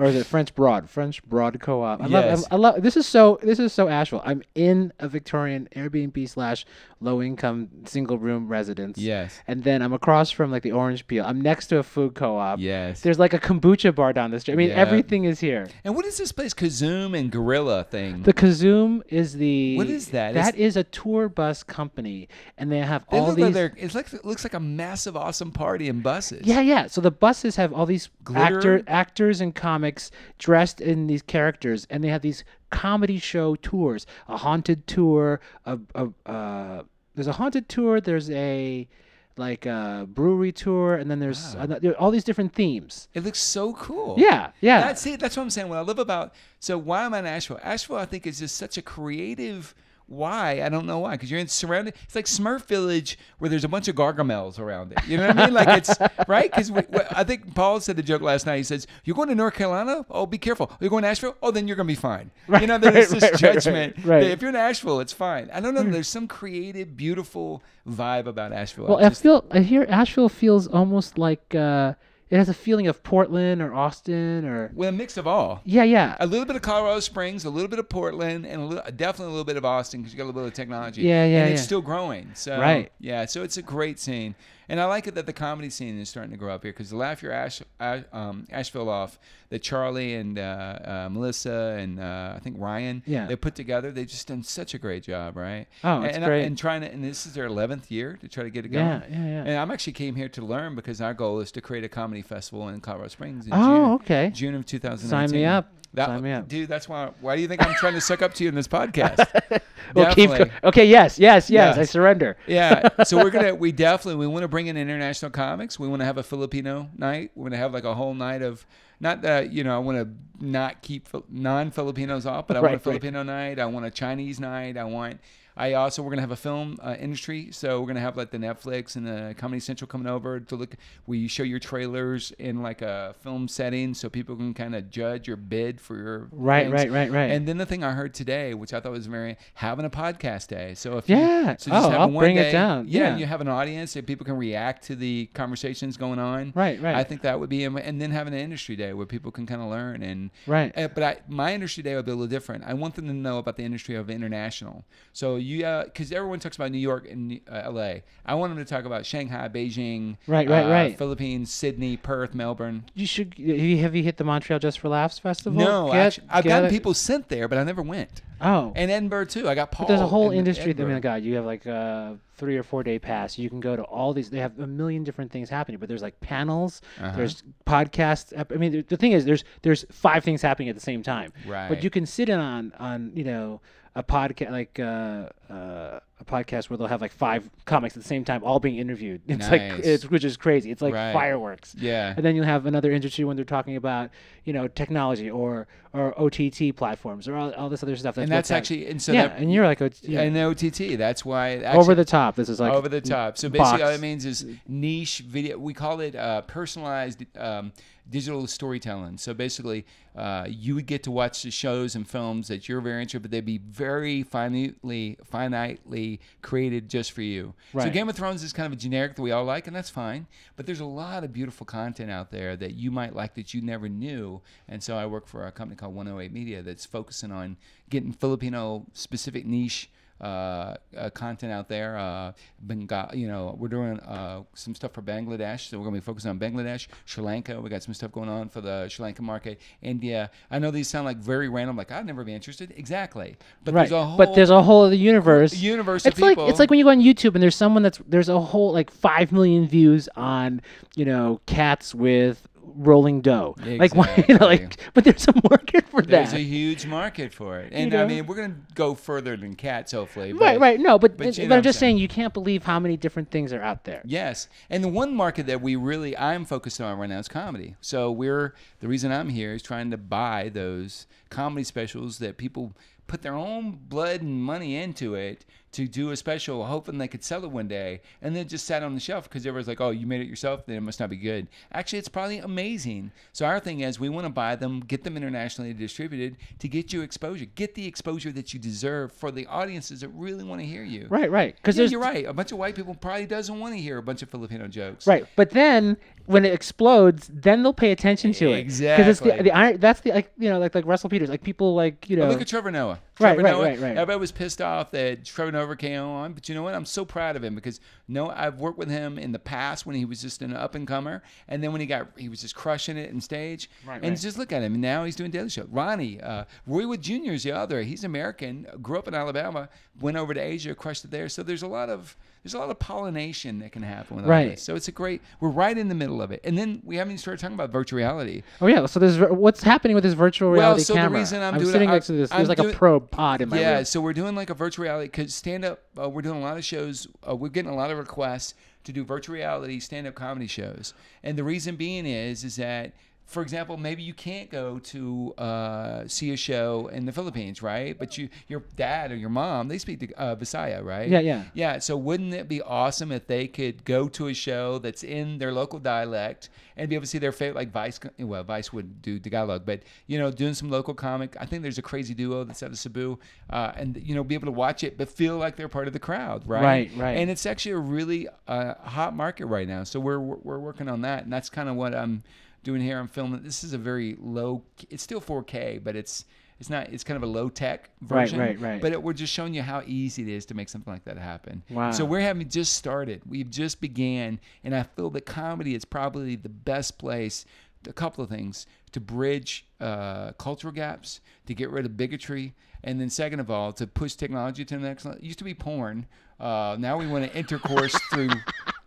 or is it French broad? French broad co-op. I Yes. love. I, I love. This is so. This is so Asheville. I'm in a Victorian Airbnb slash low income single room residence. Yes. And then I'm across from like the orange peel. I'm next to a food co-op. Yes. There's like a kombucha bar down the street. I mean, Yeah. everything is here. And what is this place, LaZoom and Gorilla thing? The LaZoom is the. What is that? That is a tour bus company, and they have They all these. like they're, it's like it looks like a massive, awesome party in buses. Yeah, yeah. So the buses have all these actor Glitter? actors and comics dressed in these characters, and they have these comedy show tours. A haunted tour. A, a uh, there's a haunted tour. There's a like a brewery tour, and then there's ano- there all these different themes. It looks so cool. Yeah, yeah. That's it. That's what I'm saying. What I love about so why am I in Asheville? Asheville, I think, is just such a creative. Why? I don't know why. Because you're in surrounded. It's like Smurf Village, where there's a bunch of Gargamels around it. You know what I mean? Like it's right. Because I think Paul said the joke last night. He says, "You're going to North Carolina? Oh, be careful. You're going to Asheville? Oh, then you're going to be fine." you know, there's right, this right, right, judgment. right, right. that if you're in Asheville, it's fine. I don't know. There's some creative, beautiful vibe about Asheville. well, I I feel I hear Asheville feels almost like uh, it has a feeling of Portland or Austin or well, a mix of all. yeah, yeah. a little bit of Colorado Springs, a little bit of Portland, and a little, definitely a little bit of Austin because you got a little bit of technology. Yeah, yeah, And it's still growing. So Right. Yeah, so it's a great scene, and I like it that the comedy scene is starting to grow up here because the Laugh Your Ash, Ash, um, Asheville off that Charlie and uh, uh, Melissa and uh, I think Ryan Yeah. they put together. They've just done such a great job, right? Oh, it's and, great. And trying to, and this is their eleventh year to try to get it going. Yeah, yeah, yeah. And I'm actually came here to learn because our goal is to create a comedy festival in Colorado Springs in Oh, June. okay. June of 2019. Sign me up. That, Sign me up. dude. That's why. Why do you think I'm trying to suck up to you in this podcast? Well, keep okay. Yes, yes, yes. I surrender. yeah. So we're gonna. We definitely. We want to bring in international comics. We want to have a Filipino night. We want to have like a whole night of. Not that you know. I want to not keep non-Filipinos off, but I Right, want a right. Filipino night. I want a Chinese night. I want. I also we're gonna have a film uh, industry, so we're gonna have like the Netflix and the Comedy Central coming over to look. We show your trailers in like a film setting, so people can kind of judge your bid for your Right, things. right, right, right. And then the thing I heard today, which I thought was very having a podcast day. So if Yeah. you, so Oh, have I'll one bring it down. Yeah, Yeah. you have an audience and people can react to the conversations going on. Right, right. I think that would be, and then having an industry day where people can kind of learn and Right. uh, but I, my industry day would be a little different. I want them to know about the industry of international. So you, because everyone talks about New York and uh, L.A. I want them to talk about Shanghai, Beijing, Right, right, uh, right. Philippines, Sydney, Perth, Melbourne. You should. Have you, hit the Montreal Just for Laughs festival? No, Get- actually, I've gotten it- people sent there, but I never went. Oh, And Edinburgh too. I got Paul. but there's a whole in industry. I mean, God, you have like a three or four day pass. You can go to all these. They have a million different things happening. But there's like panels. Uh-huh. There's podcasts. I mean, the, the thing is, there's there's five things happening at the same time. Right. But you can sit in on on you know a podcast like uh, uh, a podcast where they'll have like five comics at the same time, all being interviewed. It's like it's which is crazy. It's like Right. fireworks. Yeah. And then you'll have another industry when they're talking about, you know, technology or or OTT platforms or all, all this other stuff. That's and that's actually and so yeah. that and you're like, a, yeah, and OTT. That's why over the top. This is like over the top. So basically, box. all it means is niche video. We call it uh, personalized um, digital storytelling. So basically, uh, you would get to watch the shows and films that you're very interested, but they'd be very finitely, finitely created just for you. So Game of Thrones is kind of a generic that we all like, and that's fine. But there's a lot of beautiful content out there that you might like that you never knew. And so I work for a company called 108 Media that's focusing on getting Filipino specific niche uh, uh, content out there. Uh, Bengal, you know, we're doing uh, some stuff for Bangladesh, so we're gonna be focusing on Bangladesh, Sri Lanka. We got some stuff going on for the Sri Lankan market, India. I know these sound like very random, like I'd never be interested. Exactly, but right. there's a whole but there's a whole other universe. universe It's like it's like when you go on YouTube and there's someone that's there's a whole like five million views on you know cats with rolling dough. Like why you know like but there's a market for There's that. There's a huge market for it, and know? I mean, we're gonna go further than cats, hopefully. Right, but- right. No, but, but but, you I'm I'm just saying. saying you can't believe how many different things are out there. Yes, and the one market that we really I'm focused on right now is comedy. So we're the reason I'm here is trying to buy those comedy specials that people put their own blood and money into it to do a special, hoping they could sell it one day, and then just sat on the shelf because everyone's like, "Oh, you made it yourself, then it must not be good." Actually, it's probably amazing. So our thing is, we want to buy them, get them internationally distributed to get you exposure, get the exposure that you deserve for the audiences that really want to hear you. Right, right. Because Yeah, you're right. A bunch of white people probably doesn't want to hear a bunch of Filipino jokes. Right, but then when it explodes, then they'll pay attention to it. Exactly. Because it's the, the iron. That's the like you know like like Russell Peters. Like people like you oh, know. Look at Trevor Noah. Right, Trevor right, Noah, right, right. Everybody was pissed off that Trevor Noah came on, but you know what? I'm so proud of him because no, I've worked with him in the past when he was just an up and comer, and then when he got, he was just crushing it in stage. Right, and right. just look at him. Now he's doing Daily Show. Ronny, uh, Roy Wood Jr. is the other. He's American, grew up in Alabama, went over to Asia, crushed it there. So there's a lot of there's a lot of pollination that can happen with all Right. this. So it's a great. We're right in the middle of it, and then we haven't even started talking about virtual reality. oh yeah. So there's what's happening with this virtual reality Well, so the camera. reason I'm I'm doing sitting next to this. There's I'm like doing- a probe pod in my yeah, room. so we're doing like a virtual reality because stand up. Uh, we're doing a lot of shows. Uh, we're getting a lot of requests to do virtual reality stand up comedy shows, and the reason being is is that. For example, maybe you can't go to uh, see a show in the Philippines, right? But you, your dad or your mom, they speak to uh, Visaya, right? Yeah, yeah. Yeah, so wouldn't it be awesome if they could go to a show that's in their local dialect and be able to see their favorite, like Vice? Well, Vice would do Tagalog, but you know, doing some local comic. I think there's a crazy duo that's out of Cebu, uh, and you know, be able to watch it but feel like they're part of the crowd, right? Right, right. And it's actually a really uh, hot market right now, so we're we're we're working on that, and that's kind of what I'm doing here. I'm filming. This is a very low. It's still 4K, but it's. It's not. It's kind of a low tech Right, version. right, right. But it, we're just showing you how easy it is to make something like that happen. Wow. So we're having just started. We've just began, and I feel that comedy is probably the best place. A couple of things to bridge uh, cultural gaps, to get rid of bigotry, and then second of all, to push technology to the next level. It used to be porn. Uh, now we want to intercourse through,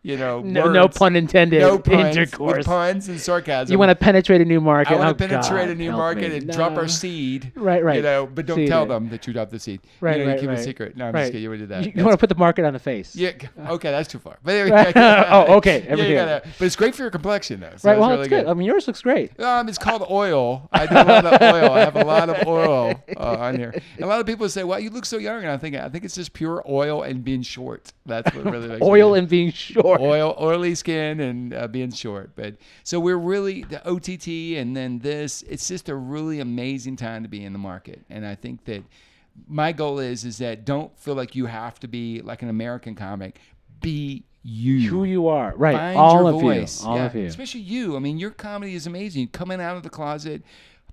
you know, no, no pun intended. no puns, intercourse. with puns and sarcasm. You want to penetrate a new market. I want Oh, to penetrate God, a new market me. and drop our seed. Right, right. You know, but don't Seed tell it. them that you dropped the seed. Right, you know, right, you keep it right. a secret. No, I'm right. just kidding. You would do that. You, you want to put the market on the face. Yeah. Okay, that's too far. But Oh, okay, Yeah, gotta, but it's great for your complexion, though. So Right. Well, really it's good. I mean, yours looks great. Um, it's called oil. I do a lot of oil. I have a lot of oil uh, on here. And A lot of people say, "Wow, you look so young," and I think I think it's just pure oil and being short. That's what really makes Oil and being short. Oil, oily skin, and uh, being short. But so we're really the OTT, and then this. It's just a really amazing time to be in the market, and I think that my goal is is that don't feel like you have to be like an American comic. Be you. Who you are. Right. Find all of voice. you. All Yeah, of you. Especially you. I mean, your comedy is amazing. Coming out of the closet,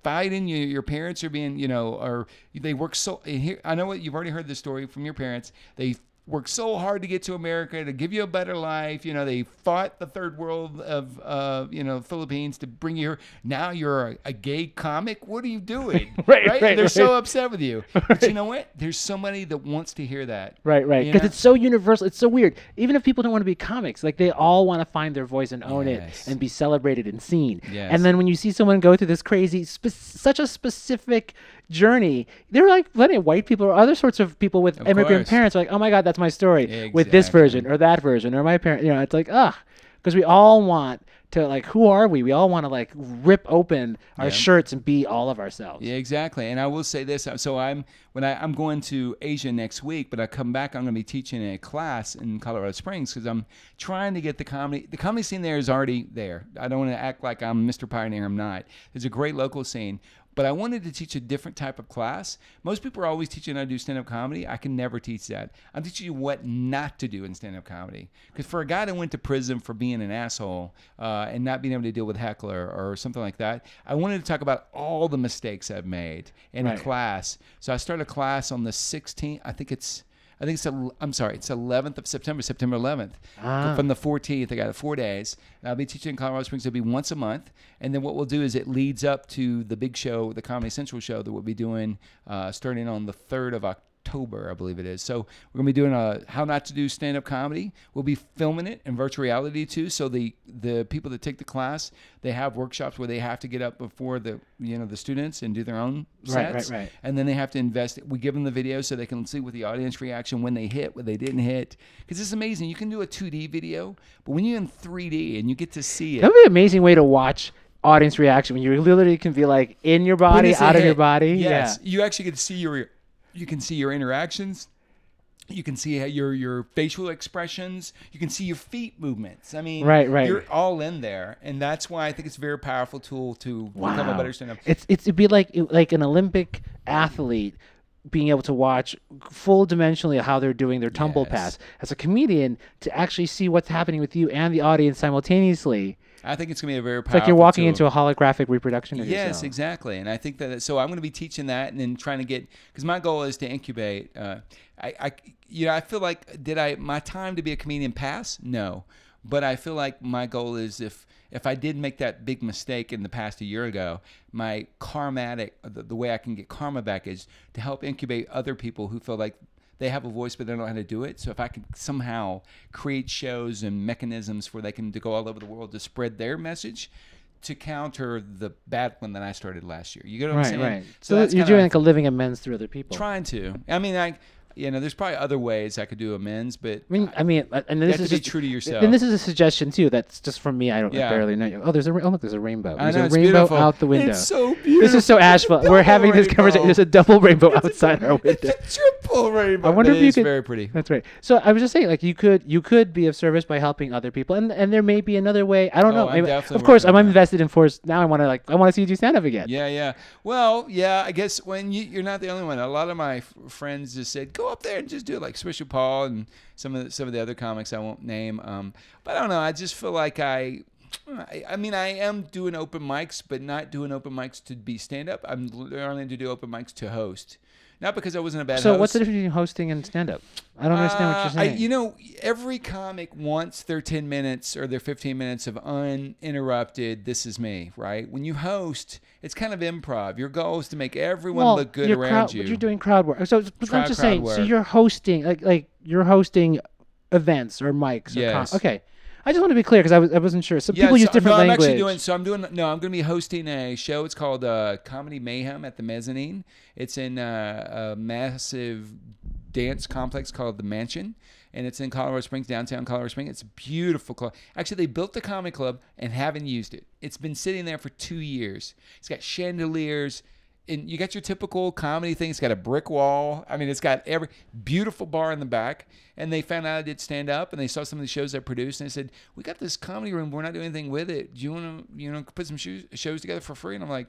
fighting. You, your parents are being, you know, or they work so. Here, I know what you've already heard this story from your parents. They worked so hard to get to America to give you a better life. You know, they fought the third world of, uh, you know, Philippines to bring you here. Now you're a, a gay comic. What are you doing? Right, right, They're so upset with you. But you know what? There's somebody that wants to hear that. Right, right. Because it's so universal. It's so weird. Even if people don't want to be comics, like they all want to find their voice and own Yes. it and be celebrated and seen. Yes. And then when you see someone go through this crazy, spe- such a specific journey, they're like plenty of white people or other sorts of people with Of immigrant course. parents are like, oh my God, that's my story with this version or that version or my parent. You know, it's like, ugh. Because we all want to, like, who are we? We all want to, like, rip open our Yeah. shirts and be all of ourselves. Yeah, exactly. And I will say this: uh, so I'm when I, I'm going to Asia next week, but I come back, I'm going to be teaching a class in Colorado Springs because I'm trying to get the comedy. The comedy scene there is already there. I don't want to act like I'm Mr. Pioneer. I'm not. There's a great local scene. But I wanted to teach a different type of class. Most people are always teaching how to do stand-up comedy. I can never teach that. I'm teaching you what not to do in stand-up comedy. Because for a guy that went to prison for being an asshole uh, and not being able to deal with heckler or something like that, I wanted to talk about all the mistakes I've made in Right. a class. So I started a class on the 16th. I think it's. I think it's. I'm sorry. It's 11th of September. September 11th. Ah. From the 14th, I got it four days. And I'll be teaching in Colorado Springs. It'll be once a month, and then what we'll do is it leads up to the big show, the Comedy Central show that we'll be doing uh, starting on the 3rd of October, I believe it is. So we're gonna be doing a how not to do stand up comedy. We'll be filming it in virtual reality too. So the the people that take the class, they have workshops where they have to get up before the you know the students and do their own sets. right, right. right. And then they have to invest. We give them the video so they can see what the audience reaction when they hit, when they didn't hit. Because it's amazing. You can do a 2D video, but when you're in 3D and you get to see it, That would be an amazing way to watch audience reaction when you literally can be like in your body, out of your body. Yes, Yeah. you actually get to see your. You can see your interactions. you can see your your facial expressions. You can see your feet movements. I mean, Right, right. You're all in there, and that's why I think it's a very powerful tool to become a better stand-up. It's it's it'd be like like an Olympic athlete being able to watch full dimensionally how they're doing their tumble Yes. pass as a comedian to actually see what's happening with you and the audience simultaneously. I think it's gonna be a very powerful. It's like you're walking tool. into a holographic reproduction of Yes, yourself. exactly. And I think that so I'm going to be teaching that and then trying to get because my goal is to incubate. Uh, I, I, you know, I feel like did I my time to be a comedian pass? No, but I feel like my goal is if if I did make that big mistake in the past a year ago, my karmatic the, the way I can get karma back is to help incubate other people who feel like they have a voice but they don't know how to do it. So if I could somehow create shows and mechanisms for they can to go all over the world to spread their message to counter the bad one that I started last year. You get what I'm Right, saying? right. So, that's you're doing like a living amends through other people. trying to. I mean, I you know, there's probably other ways I could do amends, but I mean, I mean, and this is just, true to yourself. And this is a suggestion too. That's just from me. I don't I Yeah. barely know you. Oh, there's a oh look, there's a rainbow. I There's know, a rainbow beautiful. out the window. It's so beautiful. This is so It's Asheville. We're having this conversation. There's a double rainbow outside our window. It's a triple rainbow. I wonder But if you it's could- very pretty. That's right. So I was just saying, like you could you could be of service by helping other people, and and there may be another way. I don't Oh, know. Maybe, of course, I'm invested in Force. Now I want to like I want to see you do stand up again. Yeah, yeah. Well, yeah. I guess when you, you're not the only one. A lot of my f- friends just said, "Go up there and just do it," like especially Paul and some of the, some of the other comics I won't name. Um, but I don't know. I just feel like I, I, I mean, I am doing open mics, but not doing open mics to be stand up. I'm learning to do open mics to host, not because I wasn't a bad So host. what's the difference between hosting and stand up? I don't understand what Uh, you're saying. I, you know, every comic wants their 10 minutes or their 15 minutes of uninterrupted, this is me, right? When you host, it's kind of improv. Your goal is to make everyone well, look good around crowd, you. But you're doing crowd work. So I'm just saying. So you're hosting like like you're hosting events or mics. Or Yes. con- okay. I just want to be clear because I, was, I wasn't sure. Some Yeah, people use so- different no, I'm language. actually doing. So I'm doing. No, I'm going to be hosting a show. It's called uh, Comedy Mayhem at the Mezzanine. It's in uh, a massive dance complex called the Mansion, and it's in Colorado Springs, downtown Colorado Springs. It's a beautiful club. Actually, they built the comedy club and haven't used it. It's been sitting there for two years. It's got chandeliers. And you got your typical comedy thing. It's got a brick wall. I mean, it's got every beautiful bar in the back. And they found out I did stand up, and they saw some of the shows I produced, and they said, "We got this comedy room. We're not doing anything with it. Do you want to, you know, put some shows, shows together for free?" And I'm like,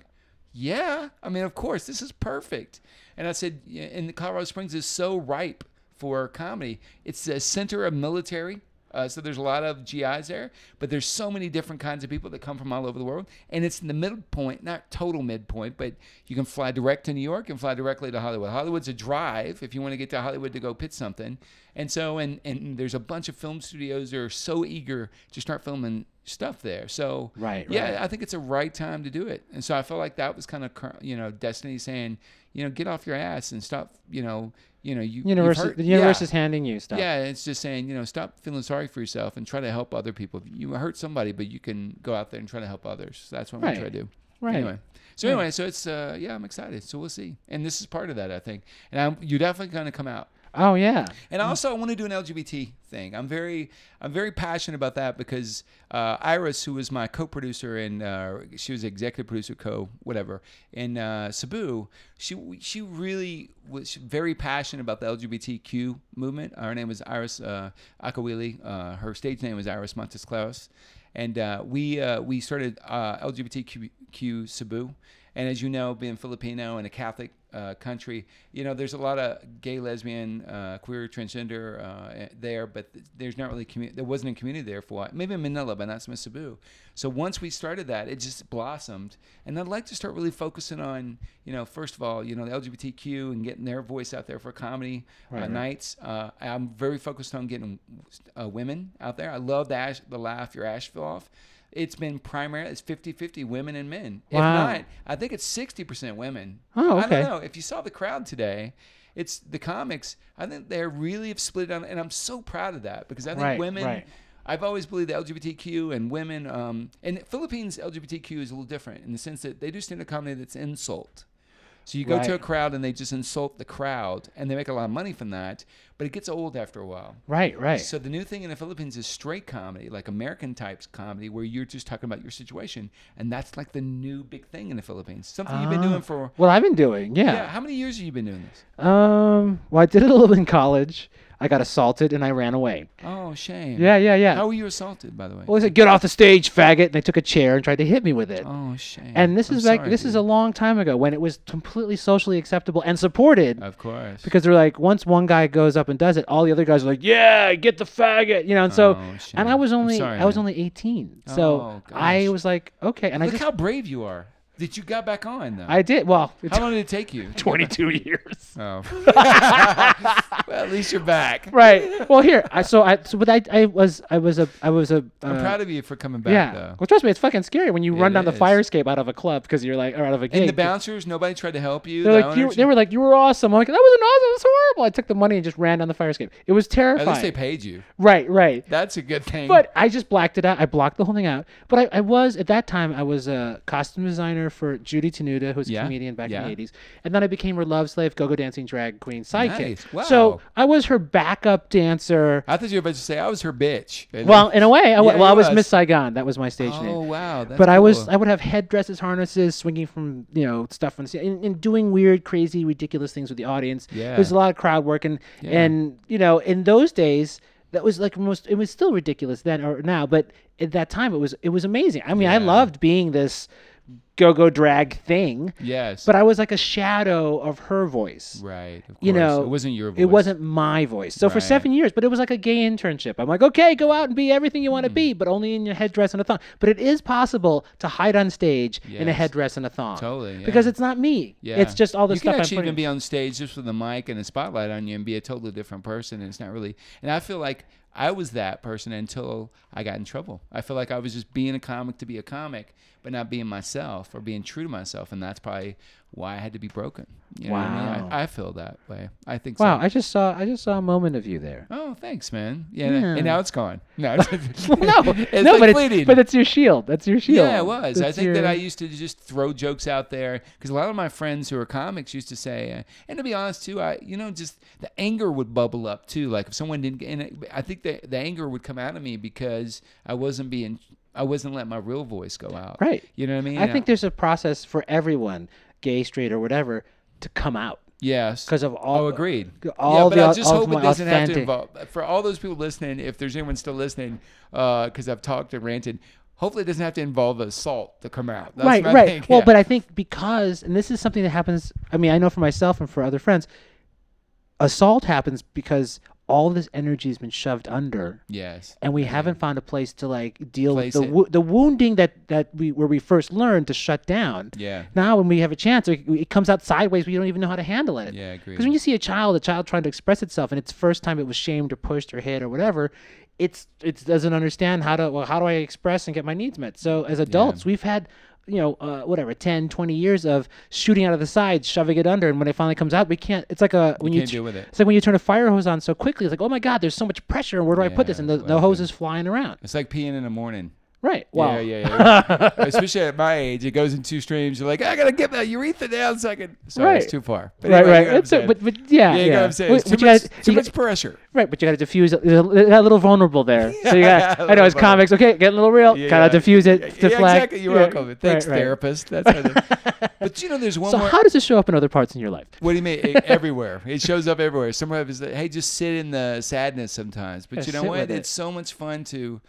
"Yeah. I mean, of course, this is perfect." And I said, "And Colorado Springs is so ripe for comedy. It's a center of military." Uh, so there's a lot of GIs there, but there's so many different kinds of people that come from all over the world, and it's in the midpoint, not total midpoint, but you can fly direct to New York and fly directly to Hollywood. Hollywood's a drive if you want to get to Hollywood to go pitch something, and so and and there's a bunch of film studios that are so eager to start filming stuff there. So Right, yeah, right. I think it's a right time to do it, and so I felt like that was kind of you know destiny saying you know get off your ass and stop you know you know you universe, heard- the universe yeah. is handing you stuff. Yeah, it's just saying, you know, stop feeling sorry for yourself and try to help other people. You hurt somebody, but you can go out there and try to help others. So that's what I'm Right. try to do. Right. Anyway, so anyway, so it's uh, yeah, I'm excited. So we'll see, and this is part of that, I think. And I'm, you're definitely gonna come out. Oh yeah. And also, I want to do an LGBT thing. I'm very, I'm very passionate about that because uh, Iris, who was my co-producer and uh, she was executive producer, co whatever, in uh, Cebu, she she really was very passionate about the LGBTQ movement. Her name was Iris uh, Akawili. Uh, her stage name was Iris Montes Claus, and uh, we uh, we started LGBTQ Cebu. And as you know, being Filipino and a Catholic uh, country, you know, there's a lot of gay, lesbian, uh, queer, transgender uh, there, but there's not really commu- there wasn't a community there for a while. Maybe in Manila, but not much Cebu. So once we started that, it just blossomed. And I'd like to start really focusing on, you know, first of all, you know, the LGBTQ and getting their voice out there for comedy Right, uh, right. nights. Uh, I'm very focused on getting uh, women out there. I love the, ash, the laugh your Asheville off. It's been primarily it's 50-50 women and men. If not, I think it's 60% women. Oh, okay. I don't know. If you saw the crowd today, it's the comics. I think they really have split on, and I'm so proud of that because I think Right, women. right. I've always believed that LGBTQ and women, um, and Philippines LGBTQ is a little different in the sense that they do stand up comedy that's insult. So you go to a crowd and they just insult the crowd, and they make a lot of money from that, but it gets old after a while. Right. Right. So the new thing in the Philippines is straight comedy, like American types comedy, where you're just talking about your situation, and that's like the new big thing in the Philippines. Something you've been Ah. doing for well, I've been doing. yeah. Yeah. How many years have you been doing this? Um. Well, I did it a little in college. I got assaulted and I ran away. Oh, shame. Yeah, yeah, yeah. How were you assaulted, by the way? well, they said, "Get off the stage, faggot!" And they took a chair and tried to hit me with it. oh, shame. and this I'm is like sorry, this is a long time ago when it was completely socially acceptable and supported. Of course. because they're like once one guy goes up and does it, all the other guys are like, "Yeah, get the faggot," you know. And so, Oh, and I was only sorry, I was man. only 18, so Oh, I was like, okay, and I Look just how brave you are that you got back on, though. I did well. How long did it take you? 22 years. Oh. well, at least you're back. right. Well, here, I so I so but I I was I was a I was a I'm uh, proud of you for coming back, yeah. though. Well, trust me, it's fucking scary when you run It down the fire escape out of a club because you're like or out of a gig. And the bouncers, nobody tried to help you. They're the like you, they were like you were awesome. I'm like that was an awesome. Was horrible. I took the money and just ran down the fire escape. It was terrifying. At least they paid you. right, right. That's a good thing. But I just blacked it out. I blocked the whole thing out. But I, I was at that time I was a costume designer for Judy Tenuta, who's Yeah, a comedian back yeah. in the '80s, and then I became her love slave, go-go dancing drag queen sidekick. Nice. Wow. So I was her backup dancer. I thought you were about to say I was her bitch. And Well, in a way, I, w- Yeah, well, I was was. Miss Saigon. That was my stage oh, name. oh wow, that's But I was cool. I would have headdresses, harnesses, swinging from you know stuff on the scene, and, and doing weird, crazy, ridiculous things with the audience. Yeah. There's a lot of crowd work, and and you know in those days that was like most. It was still ridiculous then or now, but at that time it was it was amazing. I mean, I loved being this go-go drag thing, yes, but I was like a shadow of her voice. right. Of You know, it wasn't your voice. It wasn't my voice. So for seven years, but it was like a gay internship. I'm like, okay, go out and be everything you want to Hmm. be, but only in your headdress and a thong. But it is possible to hide on stage in a headdress and a thong. Totally, yeah. Because it's not me. Yeah. It's just all the stuff. you can I'm actually even be on stage just with a mic and a spotlight on you and be a totally different person. And it's not really. And I feel like I was that person until I got in trouble. I feel like I was just being a comic to be a comic, but not being myself or being true to myself. And that's probably why I had to be broken. You know what I Wow. mean? I, I feel that way. I think wow, so. I just saw I just saw a moment of you there. Oh, thanks, man. Yeah, Yeah. and now it's gone. No, no, it's no, like but it's but it's your shield. That's your shield. Yeah, it was. I That's think that I used to just throw jokes out there because a lot of my friends who are comics used to say, uh, and to be honest too, I you know just the anger would bubble up too. Like if someone didn't, and it, I think the the anger would come out of me because I wasn't being, I wasn't letting my real voice go out. Right. You know what I mean? I think there's a process for everyone, gay, straight, or whatever, to come out yes. because of all. Oh, agreed. all yeah, but the I just hope it doesn't have to involve for all those people listening. If there's anyone still listening, uh, because I've talked and ranted, hopefully it doesn't have to involve assault to come out. That's right, right. thing, Well, yeah. but I think because, and this is something that happens. I mean, I know for myself and for other friends, assault happens because all this energy has been shoved under, yes, and we haven't found a place to like deal Place with the it. wo- the wounding that that we where we first learned to shut down. yeah, Now, when we have a chance, it, it comes out sideways. We don't even know how to handle it. yeah, agreed. Because when you see a child, a child trying to express itself, and it's first time it was shamed or pushed or hit or whatever, it's it doesn't understand how to well how do I express and get my needs met. So as adults, we've had you know uh, whatever 10 20 years of shooting out of the sides shoving it under and when it finally comes out we can't it's like a when you, with it. it's like when you turn a fire hose on so quickly it's like oh my god there's so much pressure and where do i put this and the, the hose is flying around It's like peeing in the morning. Right wow Yeah, yeah, yeah. Especially at my age, it goes in two streams. You're like, I gotta get that urethra down so I can. Sorry, Right. it's too far. But right anyway, you right know It's a- but, but yeah yeah, yeah, you know what I'm saying. It's too you much, gotta- too you pressure. Right, but you got to diffuse it. There's a little vulnerable there. So you got. I know it's comics, okay, getting a little real. Yeah, gotta yeah. diffuse it. Yeah, deflect. Exactly. You're welcome. Thanks, right, right. therapist. That's But you know, there's one So more. how does it show up in other parts in your life? What do you mean? It- everywhere. It shows up everywhere. Somewhere is that, hey, just sit in the sadness sometimes. But you know what? It's so much fun to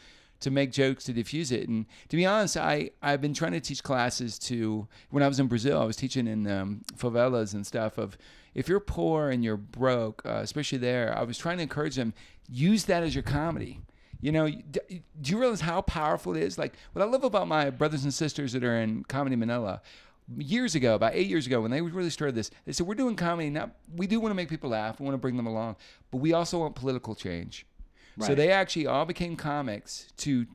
to make jokes to diffuse it. And to be honest, I I've been trying to teach classes to when I was in Brazil, I was teaching in um, favelas and stuff of if you're poor and you're broke, uh, especially there, I was trying to encourage them use that as your comedy. You know, do you realize how powerful it is? Like what I love about my brothers and sisters that are in Comedy Manila years ago, about eight years ago, when they really started this, they said, We're doing comedy. Now, we do want to make people laugh. We want to bring them along, but we also want political change. So they actually all became comics to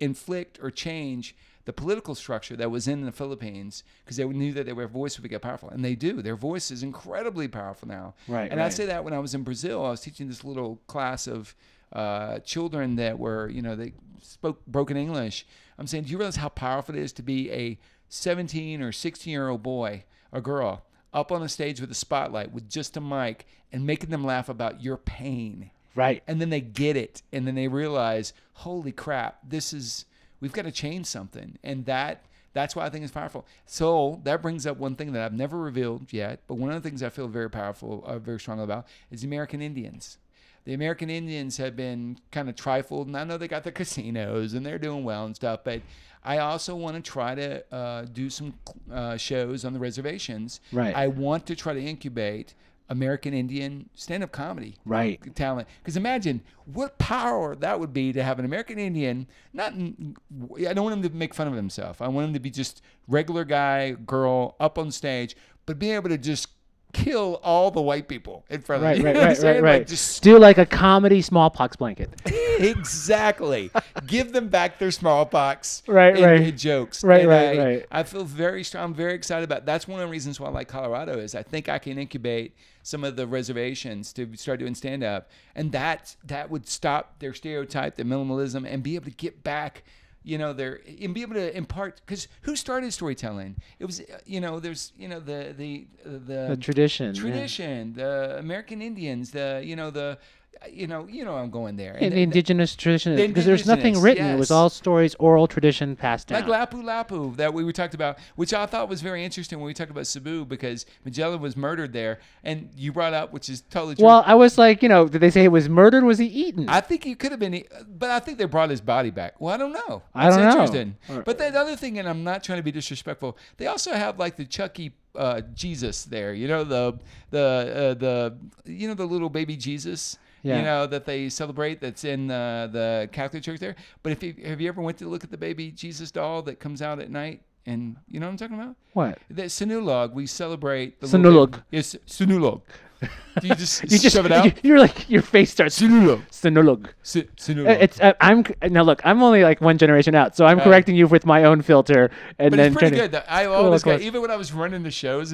inflict or change the political structure that was in the Philippines because they knew that their voice would get powerful. And they do. Their voice is incredibly powerful now. Right, And I right. say that when I was in Brazil, I was teaching this little class of uh, children that were, you know, they spoke broken English. I'm saying, do you realize how powerful it is to be a 17 or 16 year old boy or girl up on a stage with a spotlight with just a mic and making them laugh about your pain? Right. and then they get it and then they realize holy crap this is we've got to change something and that that's why i think it's powerful so that brings up one thing that i've never revealed yet but one of the things i feel very powerful uh, very strongly about is the american indians the American Indians have been kind of trifled, and I know they got the casinos and they're doing well and stuff, but I also want to try to uh, do some uh, shows on the reservations. Right. I want to try to incubate American Indian stand-up comedy Right. talent. Because imagine what power that would be to have an American Indian. Not, I don't want him to make fun of himself. I want him to be just regular guy, girl, up on stage, but being able to just kill all the white people in front of Right, you. right, You know what right, right, Like, right. just Do like a comedy smallpox blanket. exactly. Give them back their smallpox. Right, in- right. in jokes. Right, And right, I, right. I feel very strong. I'm very excited about. That's one of the reasons why I like Colorado is I think I can incubate some of the reservations to start doing stand up, and that that would stop their stereotype, their minimalism, and be able to get back. You know, their and be able to impart because who started storytelling? It was you know, there's you know the the the, The tradition. yeah. tradition, the American Indians, the you know the you know you know I'm going there. And the th- indigenous tradition, the because there's nothing written. It was all stories, oral tradition passed down. like Lapu Lapu that we, we talked about, which I thought was very interesting when we talked about Cebu because Magellan was murdered there, and you brought up, which is totally true. well, I was like, you know, did they say he was murdered? Was he eaten? I think he could have been, but I think they brought his body back. Well, I don't know. I don't That's know. interesting. But the other thing, and I'm not trying to be disrespectful, they also have like the Chucky uh, Jesus there. You know the the uh, the you know the little baby Jesus. Yeah. You know that they celebrate. That's in uh, the Catholic Church there. But if you, have you ever went to look at the baby Jesus doll that comes out at night? And you know what I'm talking about? what? The Sinulog, we celebrate. The Sinulog. Yes, Sinulog. Do you just, You just shove it out? You, are like your face starts. Sinulog. Sinulog. Si- Uh. It's uh, I'm now look. I'm only like one generation out, so I'm Uh, correcting you with my own filter, and But then it's pretty good. to- I always got, even when I was running the shows,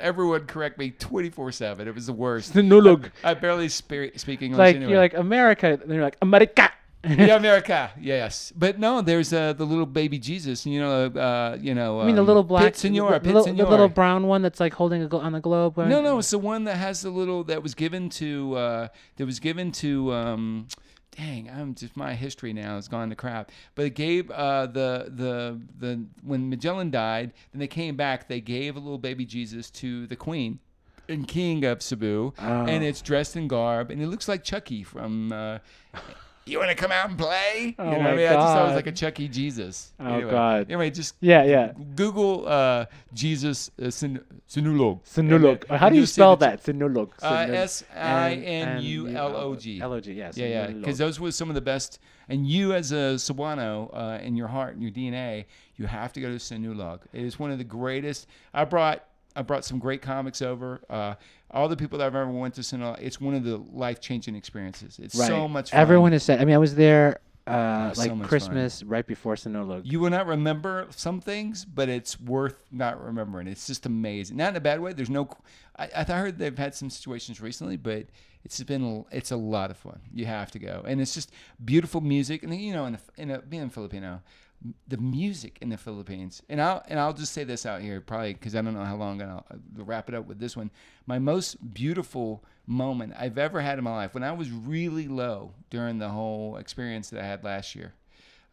everyone correct me 24 7. It was the worst. Sinulog. I barely spe- speak English Like anyway. you're like America, and you're like America. yeah, America. Yes, but no, there's uh, the little baby Jesus. You know, uh, you know. I mean the um, little black, Pit Senor, the, Pit little, Senor. the little brown one that's like holding a glo- on the globe. No, no, it's the one that has the little that was given to uh, that was given to. Um, dang, I'm just my history now has gone to crap. But it gave uh, the the the when Magellan died, then they came back. They gave a little baby Jesus to the Queen and King of Cebu, and it's dressed in garb, and it looks like Chucky from. Uh, you want to come out and play? Oh you know my I mean? I just thought it was like a Chucky Jesus. Oh, anyway, God. Anyway, just Yeah, yeah. Google uh, Jesus uh, Sin- Sinulog. Sinulog. How do you spell that? Sinulog. Uh, Sinul- S I N U L O G. L O G. Yes. Yeah, yeah. Because those were some of the best. And you, as a Cebuano, uh, in your heart and your DNA, you have to go to Sinulog. It is one of the greatest. I brought I brought some great comics over. Uh, all the people that I've ever went to Sinulog, it's one of the life changing experiences. It's right. so much fun. Everyone has said. I mean, I was there uh, Oh, so like fun. Christmas right before Sinulog. You will not remember some things, but it's worth not remembering. It's just amazing. Not in a bad way. There's no. I, I heard they've had some situations recently, but it's been it's a lot of fun. You have to go, and it's just beautiful music. And you know, in a, in a being Filipino, the music in the Philippines, and I'll and I'll just say this out here, probably because I don't know how long I'll I'll wrap it up with this one. My most beautiful moment I've ever had in my life when I was really low during the whole experience that I had last year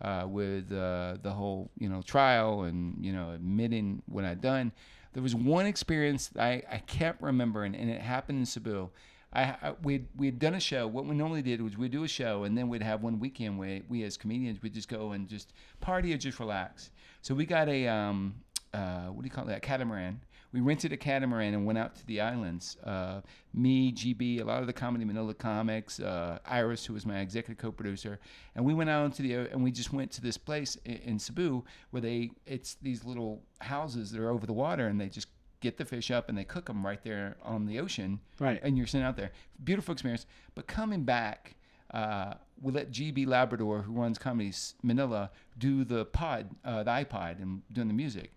uh, with uh, the whole you know trial and you know admitting what I'd done. There was one experience I, I kept remembering, and it happened in Cebu. I, I we'd we'd done a show. What we normally did was we'd do a show, and then we'd have one weekend where we as comedians would just go and just party or just relax. So we got a um, uh, what do you call that? Catamaran. We rented a catamaran and went out to the islands. Uh, me, GB, a lot of the comedy Manila comics, uh, Iris, who was my executive co-producer, and we went out into the and we just went to this place in, in Cebu where they it's these little houses that are over the water, and they just get the fish up and they cook them right there on the ocean. Right. And you're sitting out there. Beautiful experience. But coming back, uh, we let GB Labrador, who runs Comedy Manila, do the pod, uh, the iPod, and doing the music.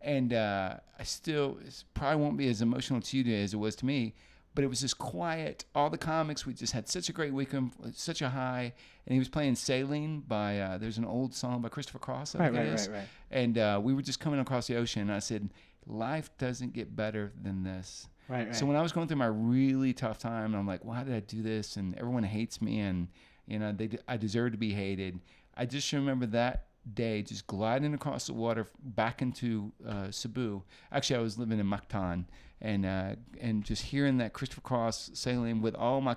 And uh, I still, probably won't be as emotional to you as it was to me, but it was just quiet. All the comics, we just had such a great weekend, such a high. And he was playing Sailing by, uh, there's an old song by Christopher Cross. I Right, think right, right, right. And uh, we were just coming across the ocean. And I said, life doesn't get better than this. Right, right. So when I was going through my really tough time, and I'm like, why did I do this? And everyone hates me, and you know, they I deserve to be hated. I just remember that day, just gliding across the water back into uh, Cebu. Actually, I was living in Mactan, and uh, and just hearing that Christopher Cross sailing with all my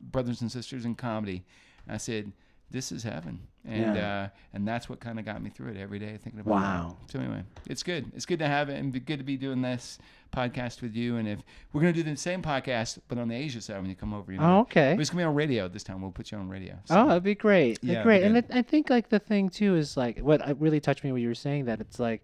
brothers and sisters in comedy. I said, "This is heaven," and Yeah. uh, and that's what kind of got me through it every day, thinking about. Wow. It. So anyway, it's good. It's good to have it, and good to be doing this podcast with you. And if we're gonna do the same podcast, but on the Asia side when you come over, you know, Oh, okay. it's gonna be on radio this time. We'll put you on radio. Oh, So, that'd be great. That'd Yeah, great. it'd And it, I think like the thing too is like what really touched me when you were saying that it's like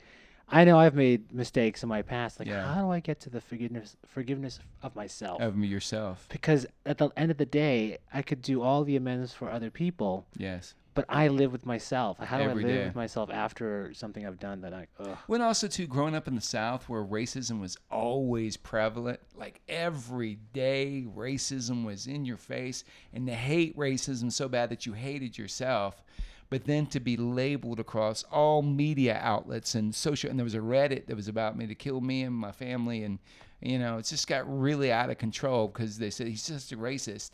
I know I've made mistakes in my past. Like Yeah. how do I get to the forgiveness forgiveness of myself? of yourself. because at the end of the day, I could do all the amends for other people, Yes. but I live with myself. How do Every I live day. with myself after something I've done that I ugh. When also too growing up in the South where racism was always prevalent, like every day racism was in your face and to hate racism so bad that you hated yourself. But then to be labeled across all media outlets and social and there was a Reddit that was about me to kill me and my family and you know, it's just got really out of control because they said he's just a racist.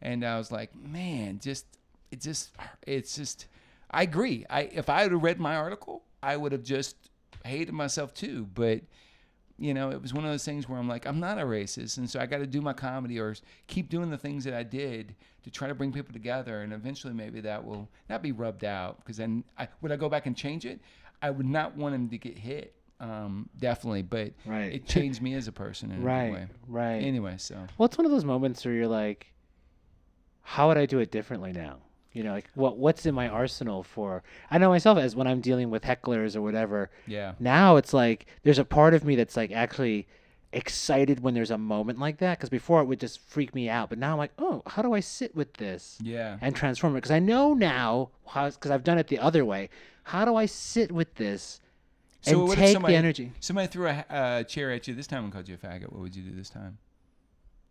And I was like, man, just it just it's just I agree. I if I had read my article, I would have just hated myself too. But you know, it was one of those things where I'm like, I'm not a racist, and so I got to do my comedy or keep doing the things that I did to try to bring people together, and eventually maybe that will not be rubbed out because then I, would I go back and change it? I would not want him to get hit, um, definitely, but Right. it changed me as a person in a right, way. right. Anyway, so Well, it's one of those moments where you're like, how would I do it differently now? You know, like what what's in my arsenal for? I know myself as when I'm dealing with hecklers or whatever. yeah, Now it's like there's a part of me that's like actually excited when there's a moment like that because before it would just freak me out, but now I'm like, oh, how do I sit with this yeah, and transform it? Because I know now because I've done it the other way. How do I sit with this and what if take somebody- the energy? Somebody threw a uh, chair at you this time and called you a faggot. What would you do this time?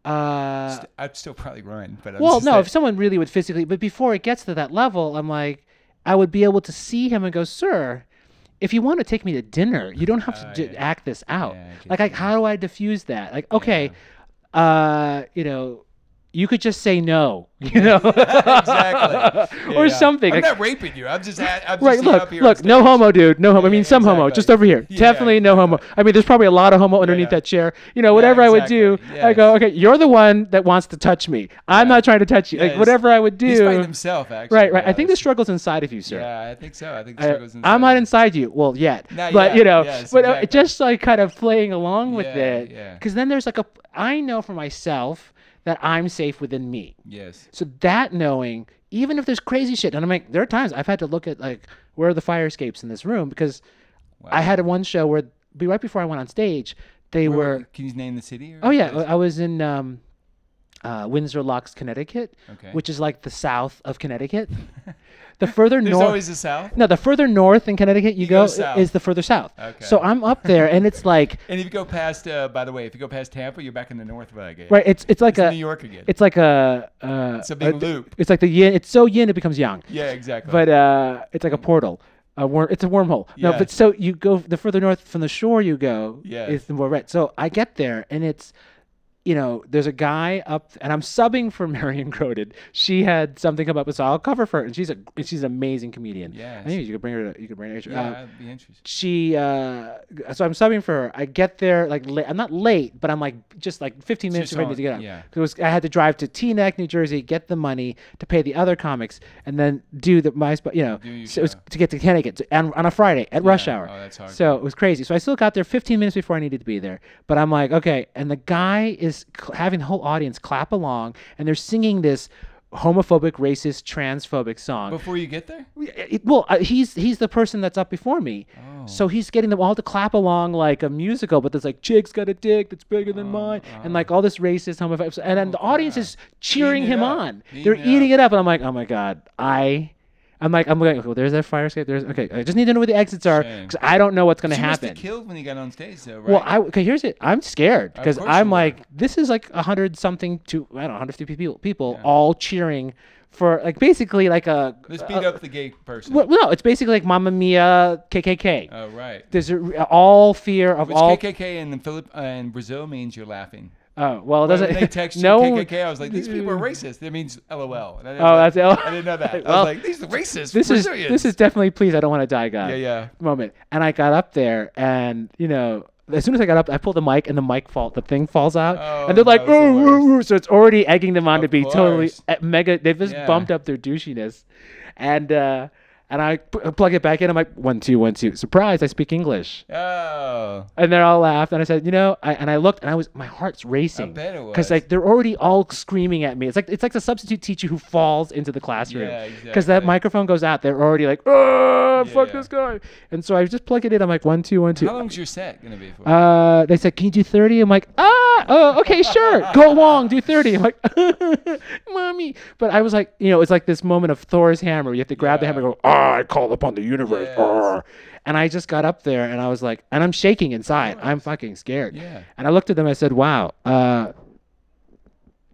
Uh, St- I'd still probably run, but I'm well, no, if someone really would physically, but before it gets to that level, I'm like, I would be able to see him and go, sir, if you want to take me to dinner, you don't have to Oh, d- yeah. act this out. Yeah, I like, like, how do I diffuse that? Like, okay, uh, you know, you could just say no, you know, exactly. or Yeah. something. I'm like, not raping you. I'm just, I'm just Right, look, up here look, no homo, dude, no homo. I mean, yeah, some homo, just over here. Yeah, Definitely no homo. I mean, there's probably a lot of homo underneath yeah. that chair. You know, whatever I would do, exactly. I go, okay, you're the one that wants to touch me. I'm Yeah. not trying to touch you. Yeah, like, whatever I would do. He's fighting himself, actually. Right, right. I think the struggle's inside of you, sir. Yeah, I think so. I think the I, struggle's I'm not inside. inside you. Well, yet, Not but you know, Yes, but uh, exactly. just like kind of playing along with Yeah, it. yeah. Because then there's like a, I know for myself that I'm safe within me. Yes. So that knowing, even if there's crazy shit, and I'm like, there are times I've had to look at like where are the fire escapes in this room because I had one show where be right before I went on stage, they Where- were. Can you name the city? Or Oh yeah, place? I was in um, uh, Windsor Locks, Connecticut, Okay. which is like the south of Connecticut. the further There's north, always the South. no, the further north in Connecticut you, You go go, is the further south. Okay. So I'm up there, and it's like And if you go past, uh, by the way, if you go past Tampa, you're back in the North again. right. It's it's like It's a New York again. it's like a uh, It's a big uh, loop. It's like the yin. It's so yin it becomes yang. yeah, exactly. But uh, it's like a portal. A worm. It's a wormhole. No, Yeah. but so you go the further north from the shore you go, Yeah. is the more red. So I get there and it's, you know, there's a guy up and I'm subbing for Marion Cronin. She had something come up, so I'll cover for her, and she's a and she's an amazing comedian. Yeah, I think you could bring her. To, you could bring her. yeah, uh, be interested. she uh so i'm subbing for her i get there like la- i'm not late but i'm like just like 15 minutes Just ready to get up yeah. it was, i had to drive to teaneck new jersey get the money to pay the other comics and then do the my you know so it was to get to connecticut to, on, on a friday at rush hour Oh, that's hard. so it was crazy so i still got there 15 minutes before i needed to be there but i'm like okay and the guy is cl- having the whole audience clap along and they're singing this homophobic racist transphobic song Before you get there? it- well, uh, he's he's the person that's up before me, Oh. so he's getting them all to clap along like a musical. But there's like, "Chick's got a dick that's bigger than mine," and like all this racist homophobic, and then the audience is cheering Oh, Eating him on. Eating They're it eating up. it up, and I'm like, "Oh my god, I." I'm like, I'm like, well, there's that fire escape. There's okay. I just need to know where the exits are because I don't know what's gonna must happen. have killed when you got on stage, though, right? Well, I okay. Here's it. I'm scared because course I'm you like, this is like a hundred something to I don't know, 150 people, people Yeah. all cheering for like basically like a. Let's a- beat up the gay person. well, no, it's basically like Mamma Mia, KKK. Oh, right. There's a, all fear of Which all. KKK in the Philip uh, in Brazil means you're laughing. Oh well, it doesn't. they text you no. KKK, I was like, these people are racist. That means LOL. And I Oh, that's L- I didn't know that. I was Well, like, these are racist. This is Brazilians. this is definitely please I don't want to die guy. Yeah, yeah. Moment, and I got up there, and you know, as soon as I got up, I pulled the mic and the mic fall, the thing falls out, Oh, and they're like, that was the ooh, ooh, worst. ooh. so it's already egging them on to be totally course. uh, mega. They've just Yeah. bumped up their douchiness, and uh, and I p- plug it back in. I'm like, one, two, one, two. Surprise! I speak English. Oh. And they're all laughed, and I said, you know, I, and I looked, and I was, my heart's racing. Because like they're already all screaming at me. It's like it's like the substitute teacher who falls into the classroom. Yeah, exactly. Because that microphone goes out, they're already like, oh, fuck Yeah. this guy. And so I just plug it in. I'm like, one, two, one, two. How long's your set gonna be for? Uh, they said, "Can you do 30? I'm like, "Ah, oh, okay, sure. Go long, do 30." I'm like, "Mommy," but I was like, you know, it's like this moment of Thor's hammer. You have to grab the hammer, and go, "Ah, I call upon the universe." Yes. arr." And I just got up there, and I was like, and I'm shaking inside. I'm fucking scared. Yeah. And I looked at them. I said, "Wow." Uh,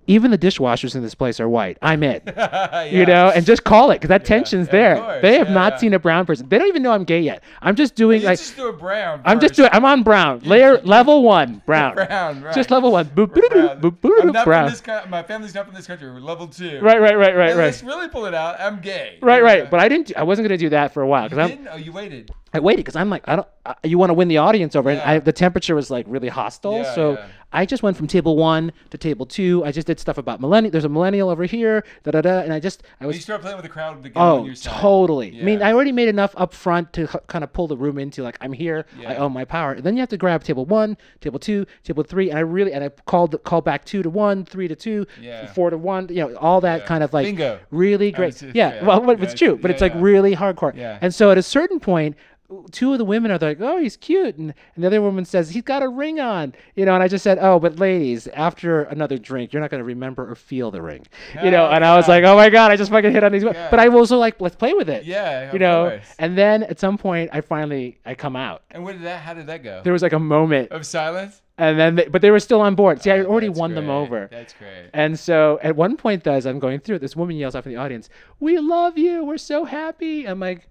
even the dishwashers in this place are white. I'm in. You know, and just call it because that tension's of there. course, they have yeah, not yeah. seen a brown person. They don't even know I'm gay yet. I'm just doing like just do a brown. I'm just doing. I'm on brown layer level one brown. brown. Right. Just level one. Boop, Brown. boop, boop, boop, I'm not brown. country. My family's not from this country. We're level two. Right, right, right, right, And right. Let's really pull it out. I'm gay. Right, Yeah. right. But I didn't. I wasn't gonna do that for a while because I'm. didn't? Oh, you waited. I waited because I'm like, I don't. Uh, you want to win the audience over, and I, the temperature was like really hostile. Yeah, so yeah. I just went from table one to table two. I just did stuff about millennial. There's a millennial over here, da da da, and I just I was. You start playing with the crowd to get oh, on Oh, your side. totally. I mean, I already made enough up front to kind of pull the room into like I'm here. Yeah. I own my power. And then you have to grab table one, table two, table three, and I really and I called call back two to one, three to two, Yeah. four to one. You know, all that Yeah. kind of like Bingo. really great. just- yeah, yeah. well, Yeah, it's true, but yeah, it's like yeah. really hardcore. Yeah. And so at a certain point. Two of the women are like, "Oh, he's cute," and, and the other woman says, "He's got a ring on," you know. And I just said, "Oh, but ladies, after another drink, you're not going to remember or feel the ring," you know. And I was like, "Oh my god, I just fucking hit on these." women." Yeah. But I was also like, "Let's play with it." Yeah, you know course. and then at some point i finally i come out And what did that? How did that go? there was like a moment of silence. and then they, but they were still on board see i Oh, already that's won them over That's great. and so at one point though as i'm going through it this woman yells out from the audience we love you we're so happy i'm like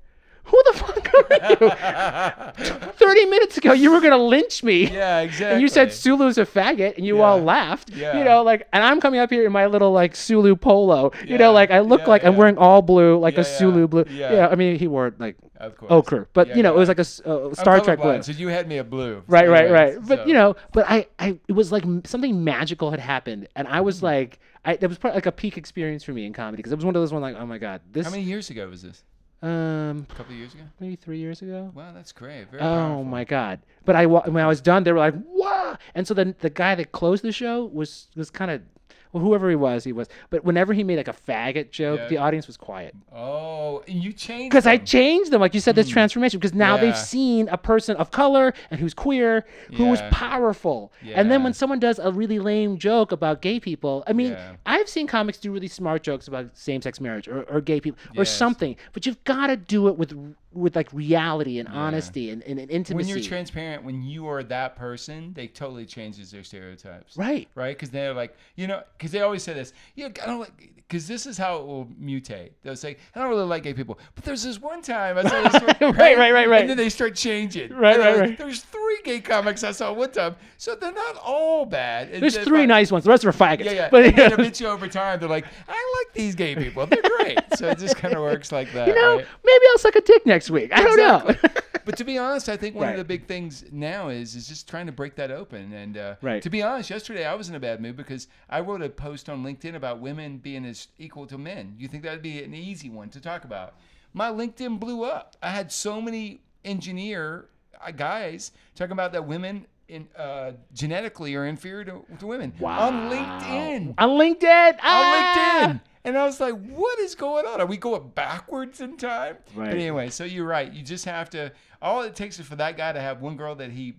who the fuck are you 30 minutes ago you were gonna lynch me Yeah, exactly. and you said Sulu's a faggot, and you all laughed. Yeah. You know, like, and I'm coming up here in my little like Sulu polo. Yeah. You know, like I look Yeah, like I'm wearing all blue, like Yeah, a Sulu yeah. blue. Yeah. I mean, he wore like Of course. ochre, but Yeah, you know, it was like a uh, I'm Star Trek blue. So you had me a blue. Right, So right, right. But you know, but I, I, it was like something magical had happened, and I was like, I, it was probably like a peak experience for me in comedy because it was one of those one like, oh my god, this, How many years ago was this? Um, A couple of years ago. maybe three years ago. Wow, that's great. Very Oh powerful. my god! But I when I was done, they were like, "Wow!" And so then the guy that closed the show was was kind of, well, whoever he was, he was. But whenever he made like a faggot joke, Yeah. the audience was quiet Oh, and you changed. because I changed them, like you said, this hmm. transformation. Because now Yeah. they've seen a person of color and who's queer, who is Yeah. powerful. And then when someone does a really lame joke about gay people, I mean. I've seen comics do really smart jokes about same-sex marriage or, or gay people or Yes. something, but you've got to do it with with like reality and honesty and, and, and intimacy. when you're transparent, when you are that person, they totally changes their stereotypes. right. Right, because they're like, you know, because they always say this, yeah, I don't like, because this is how it will mutate. They'll say, I don't really like gay people, but there's this one time I saw this, story," Right, right, right, right. and then they start changing. Right, right, like, right. There's three gay comics I saw one time, so they're not all bad. And There's three nice ones. The rest are faggots. Yeah, yeah. But and then eventually over time, they're like, I like these gay people. They're great. so it just kind of works like that. you know, right? maybe I'll suck a dick next week. I don't know. But to be honest, I think one Right. of the big things now is is just trying to break that open. And uh, Right. to be honest, yesterday I was in a bad mood because I wrote a post on LinkedIn about women being as equal to men. You think that'd be an easy one to talk about? My LinkedIn blew up. I had so many engineer uh, guys talking about that women. In, uh, genetically are inferior to, to women on LinkedIn On LinkedIn. on Ah! LinkedIn. And I was like, what is going on? Are we going backwards in time? Right. But anyway, so you're right. You just have to, all it takes is for that guy to have one girl that he,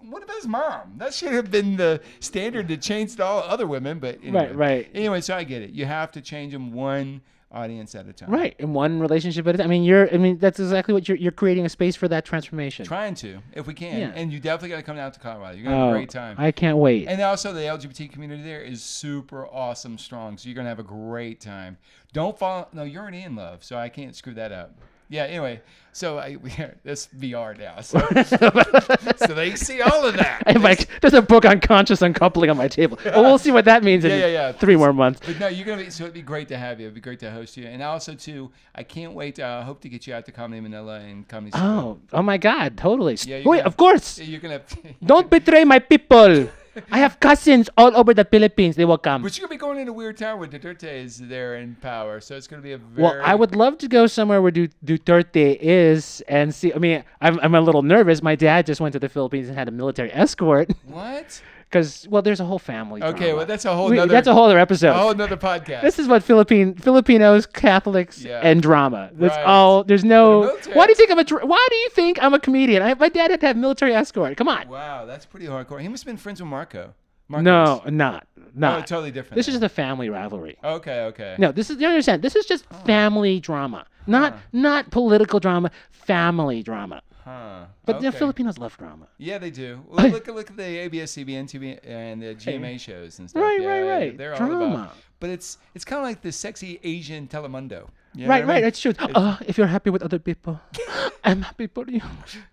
what about his mom? That should have been the standard to change to all other women. But anyway. Right, right. Anyway, so I get it. You have to change them one audience at a time. Right, in one relationship at a time. I mean, you're. I mean, that's exactly what you're. You're creating a space for that transformation. Trying to, if we can. Yeah. And you definitely got to come down to Colorado. You're going to have Oh, a great oh, time. I can't wait. And also, the LGBT community there is super awesome, strong. So you're gonna have a great time. Don't fall. No, you're already in love, so I can't screw that up. Yeah. Anyway, so I we this VR now, so, so they see all of that. I have like there's a book on conscious uncoupling on my table. Well, we'll see what that means in Yeah, yeah, yeah. three more months. But no, you're gonna be. So it'd be great to have you. It'd be great to host you. And also too, I can't wait. I uh, hope to get you out to Comedy Manila and Comedy. Oh, oh my God, totally. Yeah, Wait, gonna- of course. You're gonna. Don't betray my people. I have cousins all over the Philippines. They will come. But you're gonna be going in a weird town where Duterte is there in power, so it's gonna be a very. Well, I would love to go somewhere where Du- Duterte is and see. I mean, I'm, I'm a little nervous. My dad just went to the Philippines and had a military escort What? Because, well, there's a whole family. Okay, drama. well that's a whole. We- nother, that's a whole other episode. a whole another podcast. This is what Philippine Filipinos, Catholics, Yeah. and drama. That's Right. all. There's no. military- Why do you think I'm a? Why do you think I'm a comedian? I, my dad had to have military escort. Come on. wow, that's pretty hardcore. He must have been friends with Marco. No, Marcos. not Oh, not. totally different. This is just a family rivalry. Okay, okay. No, this is you understand. This is just family drama, not not political drama. Family drama. Huh. But the. Filipinos love drama. Yeah, they do. Well, look at look at the ABS, CBN, TV, and the GMA shows and stuff. Right, yeah, right, right. They're all Drama. about. But it's it's kind of like the sexy Asian Telemundo. You know right, I right. mean? It's true. Uh, if you're happy with other people, I'm happy for you.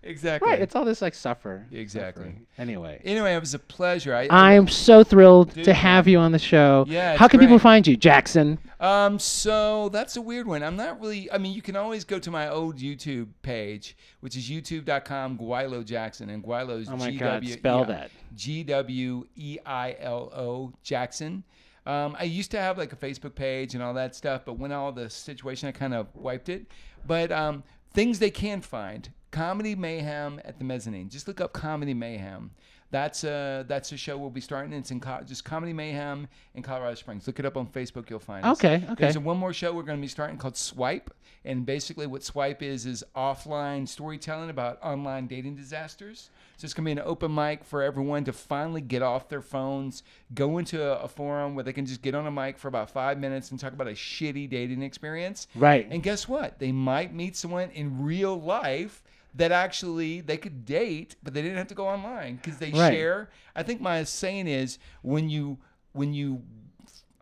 Exactly. Right. It's all this like suffer. Exactly. suffering. Anyway. Anyway, it was a pleasure. I, I am so thrilled Dude. to have you on the show. Yeah, How it's can people find you, Jackson? Um, so that's a weird one. I'm not really. I mean, you can always go to my old YouTube page, which is youtube.com Gweilo Jackson, and Gweilo is Oh my G God, spell yeah, that. G W E I L O Jackson. Um, I used to have like a Facebook page and all that stuff, but when all the situation, I kind of wiped it. But um, things they can find: Comedy Mayhem at the Mezzanine. Just look up Comedy Mayhem. That's a that's a show we'll be starting. It's in co- just Comedy Mayhem in Colorado Springs. Look it up on Facebook. You'll find us. Okay, okay. There's a one more show we're going to be starting called Swipe, and basically what Swipe is is offline storytelling about online dating disasters. So it's going to be an open mic for everyone to finally get off their phones, go into a, a forum where they can just get on a mic for about five minutes and talk about a shitty dating experience. Right. And guess what? They might meet someone in real life that actually they could date, but they didn't have to go online because they Right. share. I think my saying is when you when you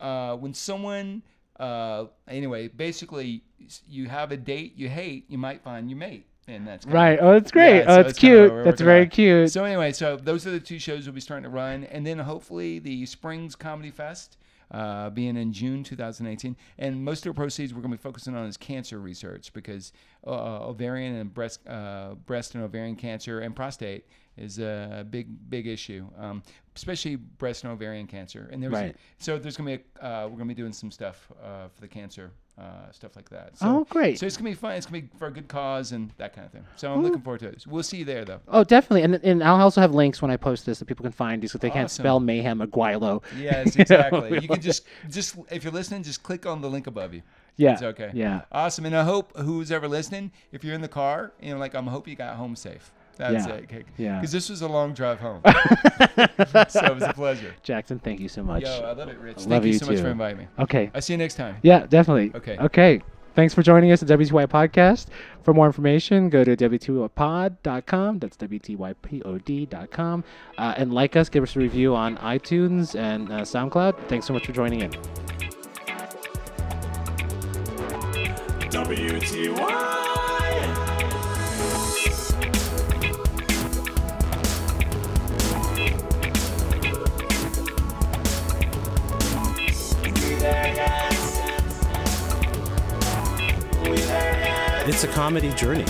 uh, when someone uh, anyway basically you have a date you hate, you might find your mate. And that's Right. Oh, that's great. Yeah, oh, so it's it's cute. That's very on. cute. So anyway, so those are the two shows we'll be starting to run, and then hopefully the Springs Comedy Fest, uh, being in June 2018, and most of the proceeds we're going to be focusing on is cancer research because uh, ovarian and breast, uh, breast and ovarian cancer and prostate is a big, big issue, um, especially breast and ovarian cancer. And there's Right. so there's going to be a, uh, we're going to be doing some stuff uh, for the cancer. Uh, stuff like that. So, Oh, great. So it's gonna be fun. It's gonna be for a good cause and that kind of thing. So I'm looking forward to it. We'll see you there, though. Oh, definitely. And, and I'll also have links when I post this that people can find these if they can't spell mayhem or gweilo. Yes, exactly. you can just just if you're listening, just click on the link above you. Yeah. It's okay. Yeah. Awesome. And I hope who's ever listening, if you're in the car, you know, like I'm hope you got home safe. That's Yeah. it. Yeah. Because this was a long drive home. so it was a pleasure. Jackson, thank you so much. Yo, I love it, Rich. love Thank you you so much too. for inviting me. Okay. I'll see you next time. Yeah, definitely. Okay. Okay. Thanks for joining us at WTY Podcast. For more information, go to WTYpod.com. That's WTYPOD.com. Uh, and like us, give us a review on iTunes and uh, SoundCloud. Thanks so much for joining in. WTY. It's a comedy journey.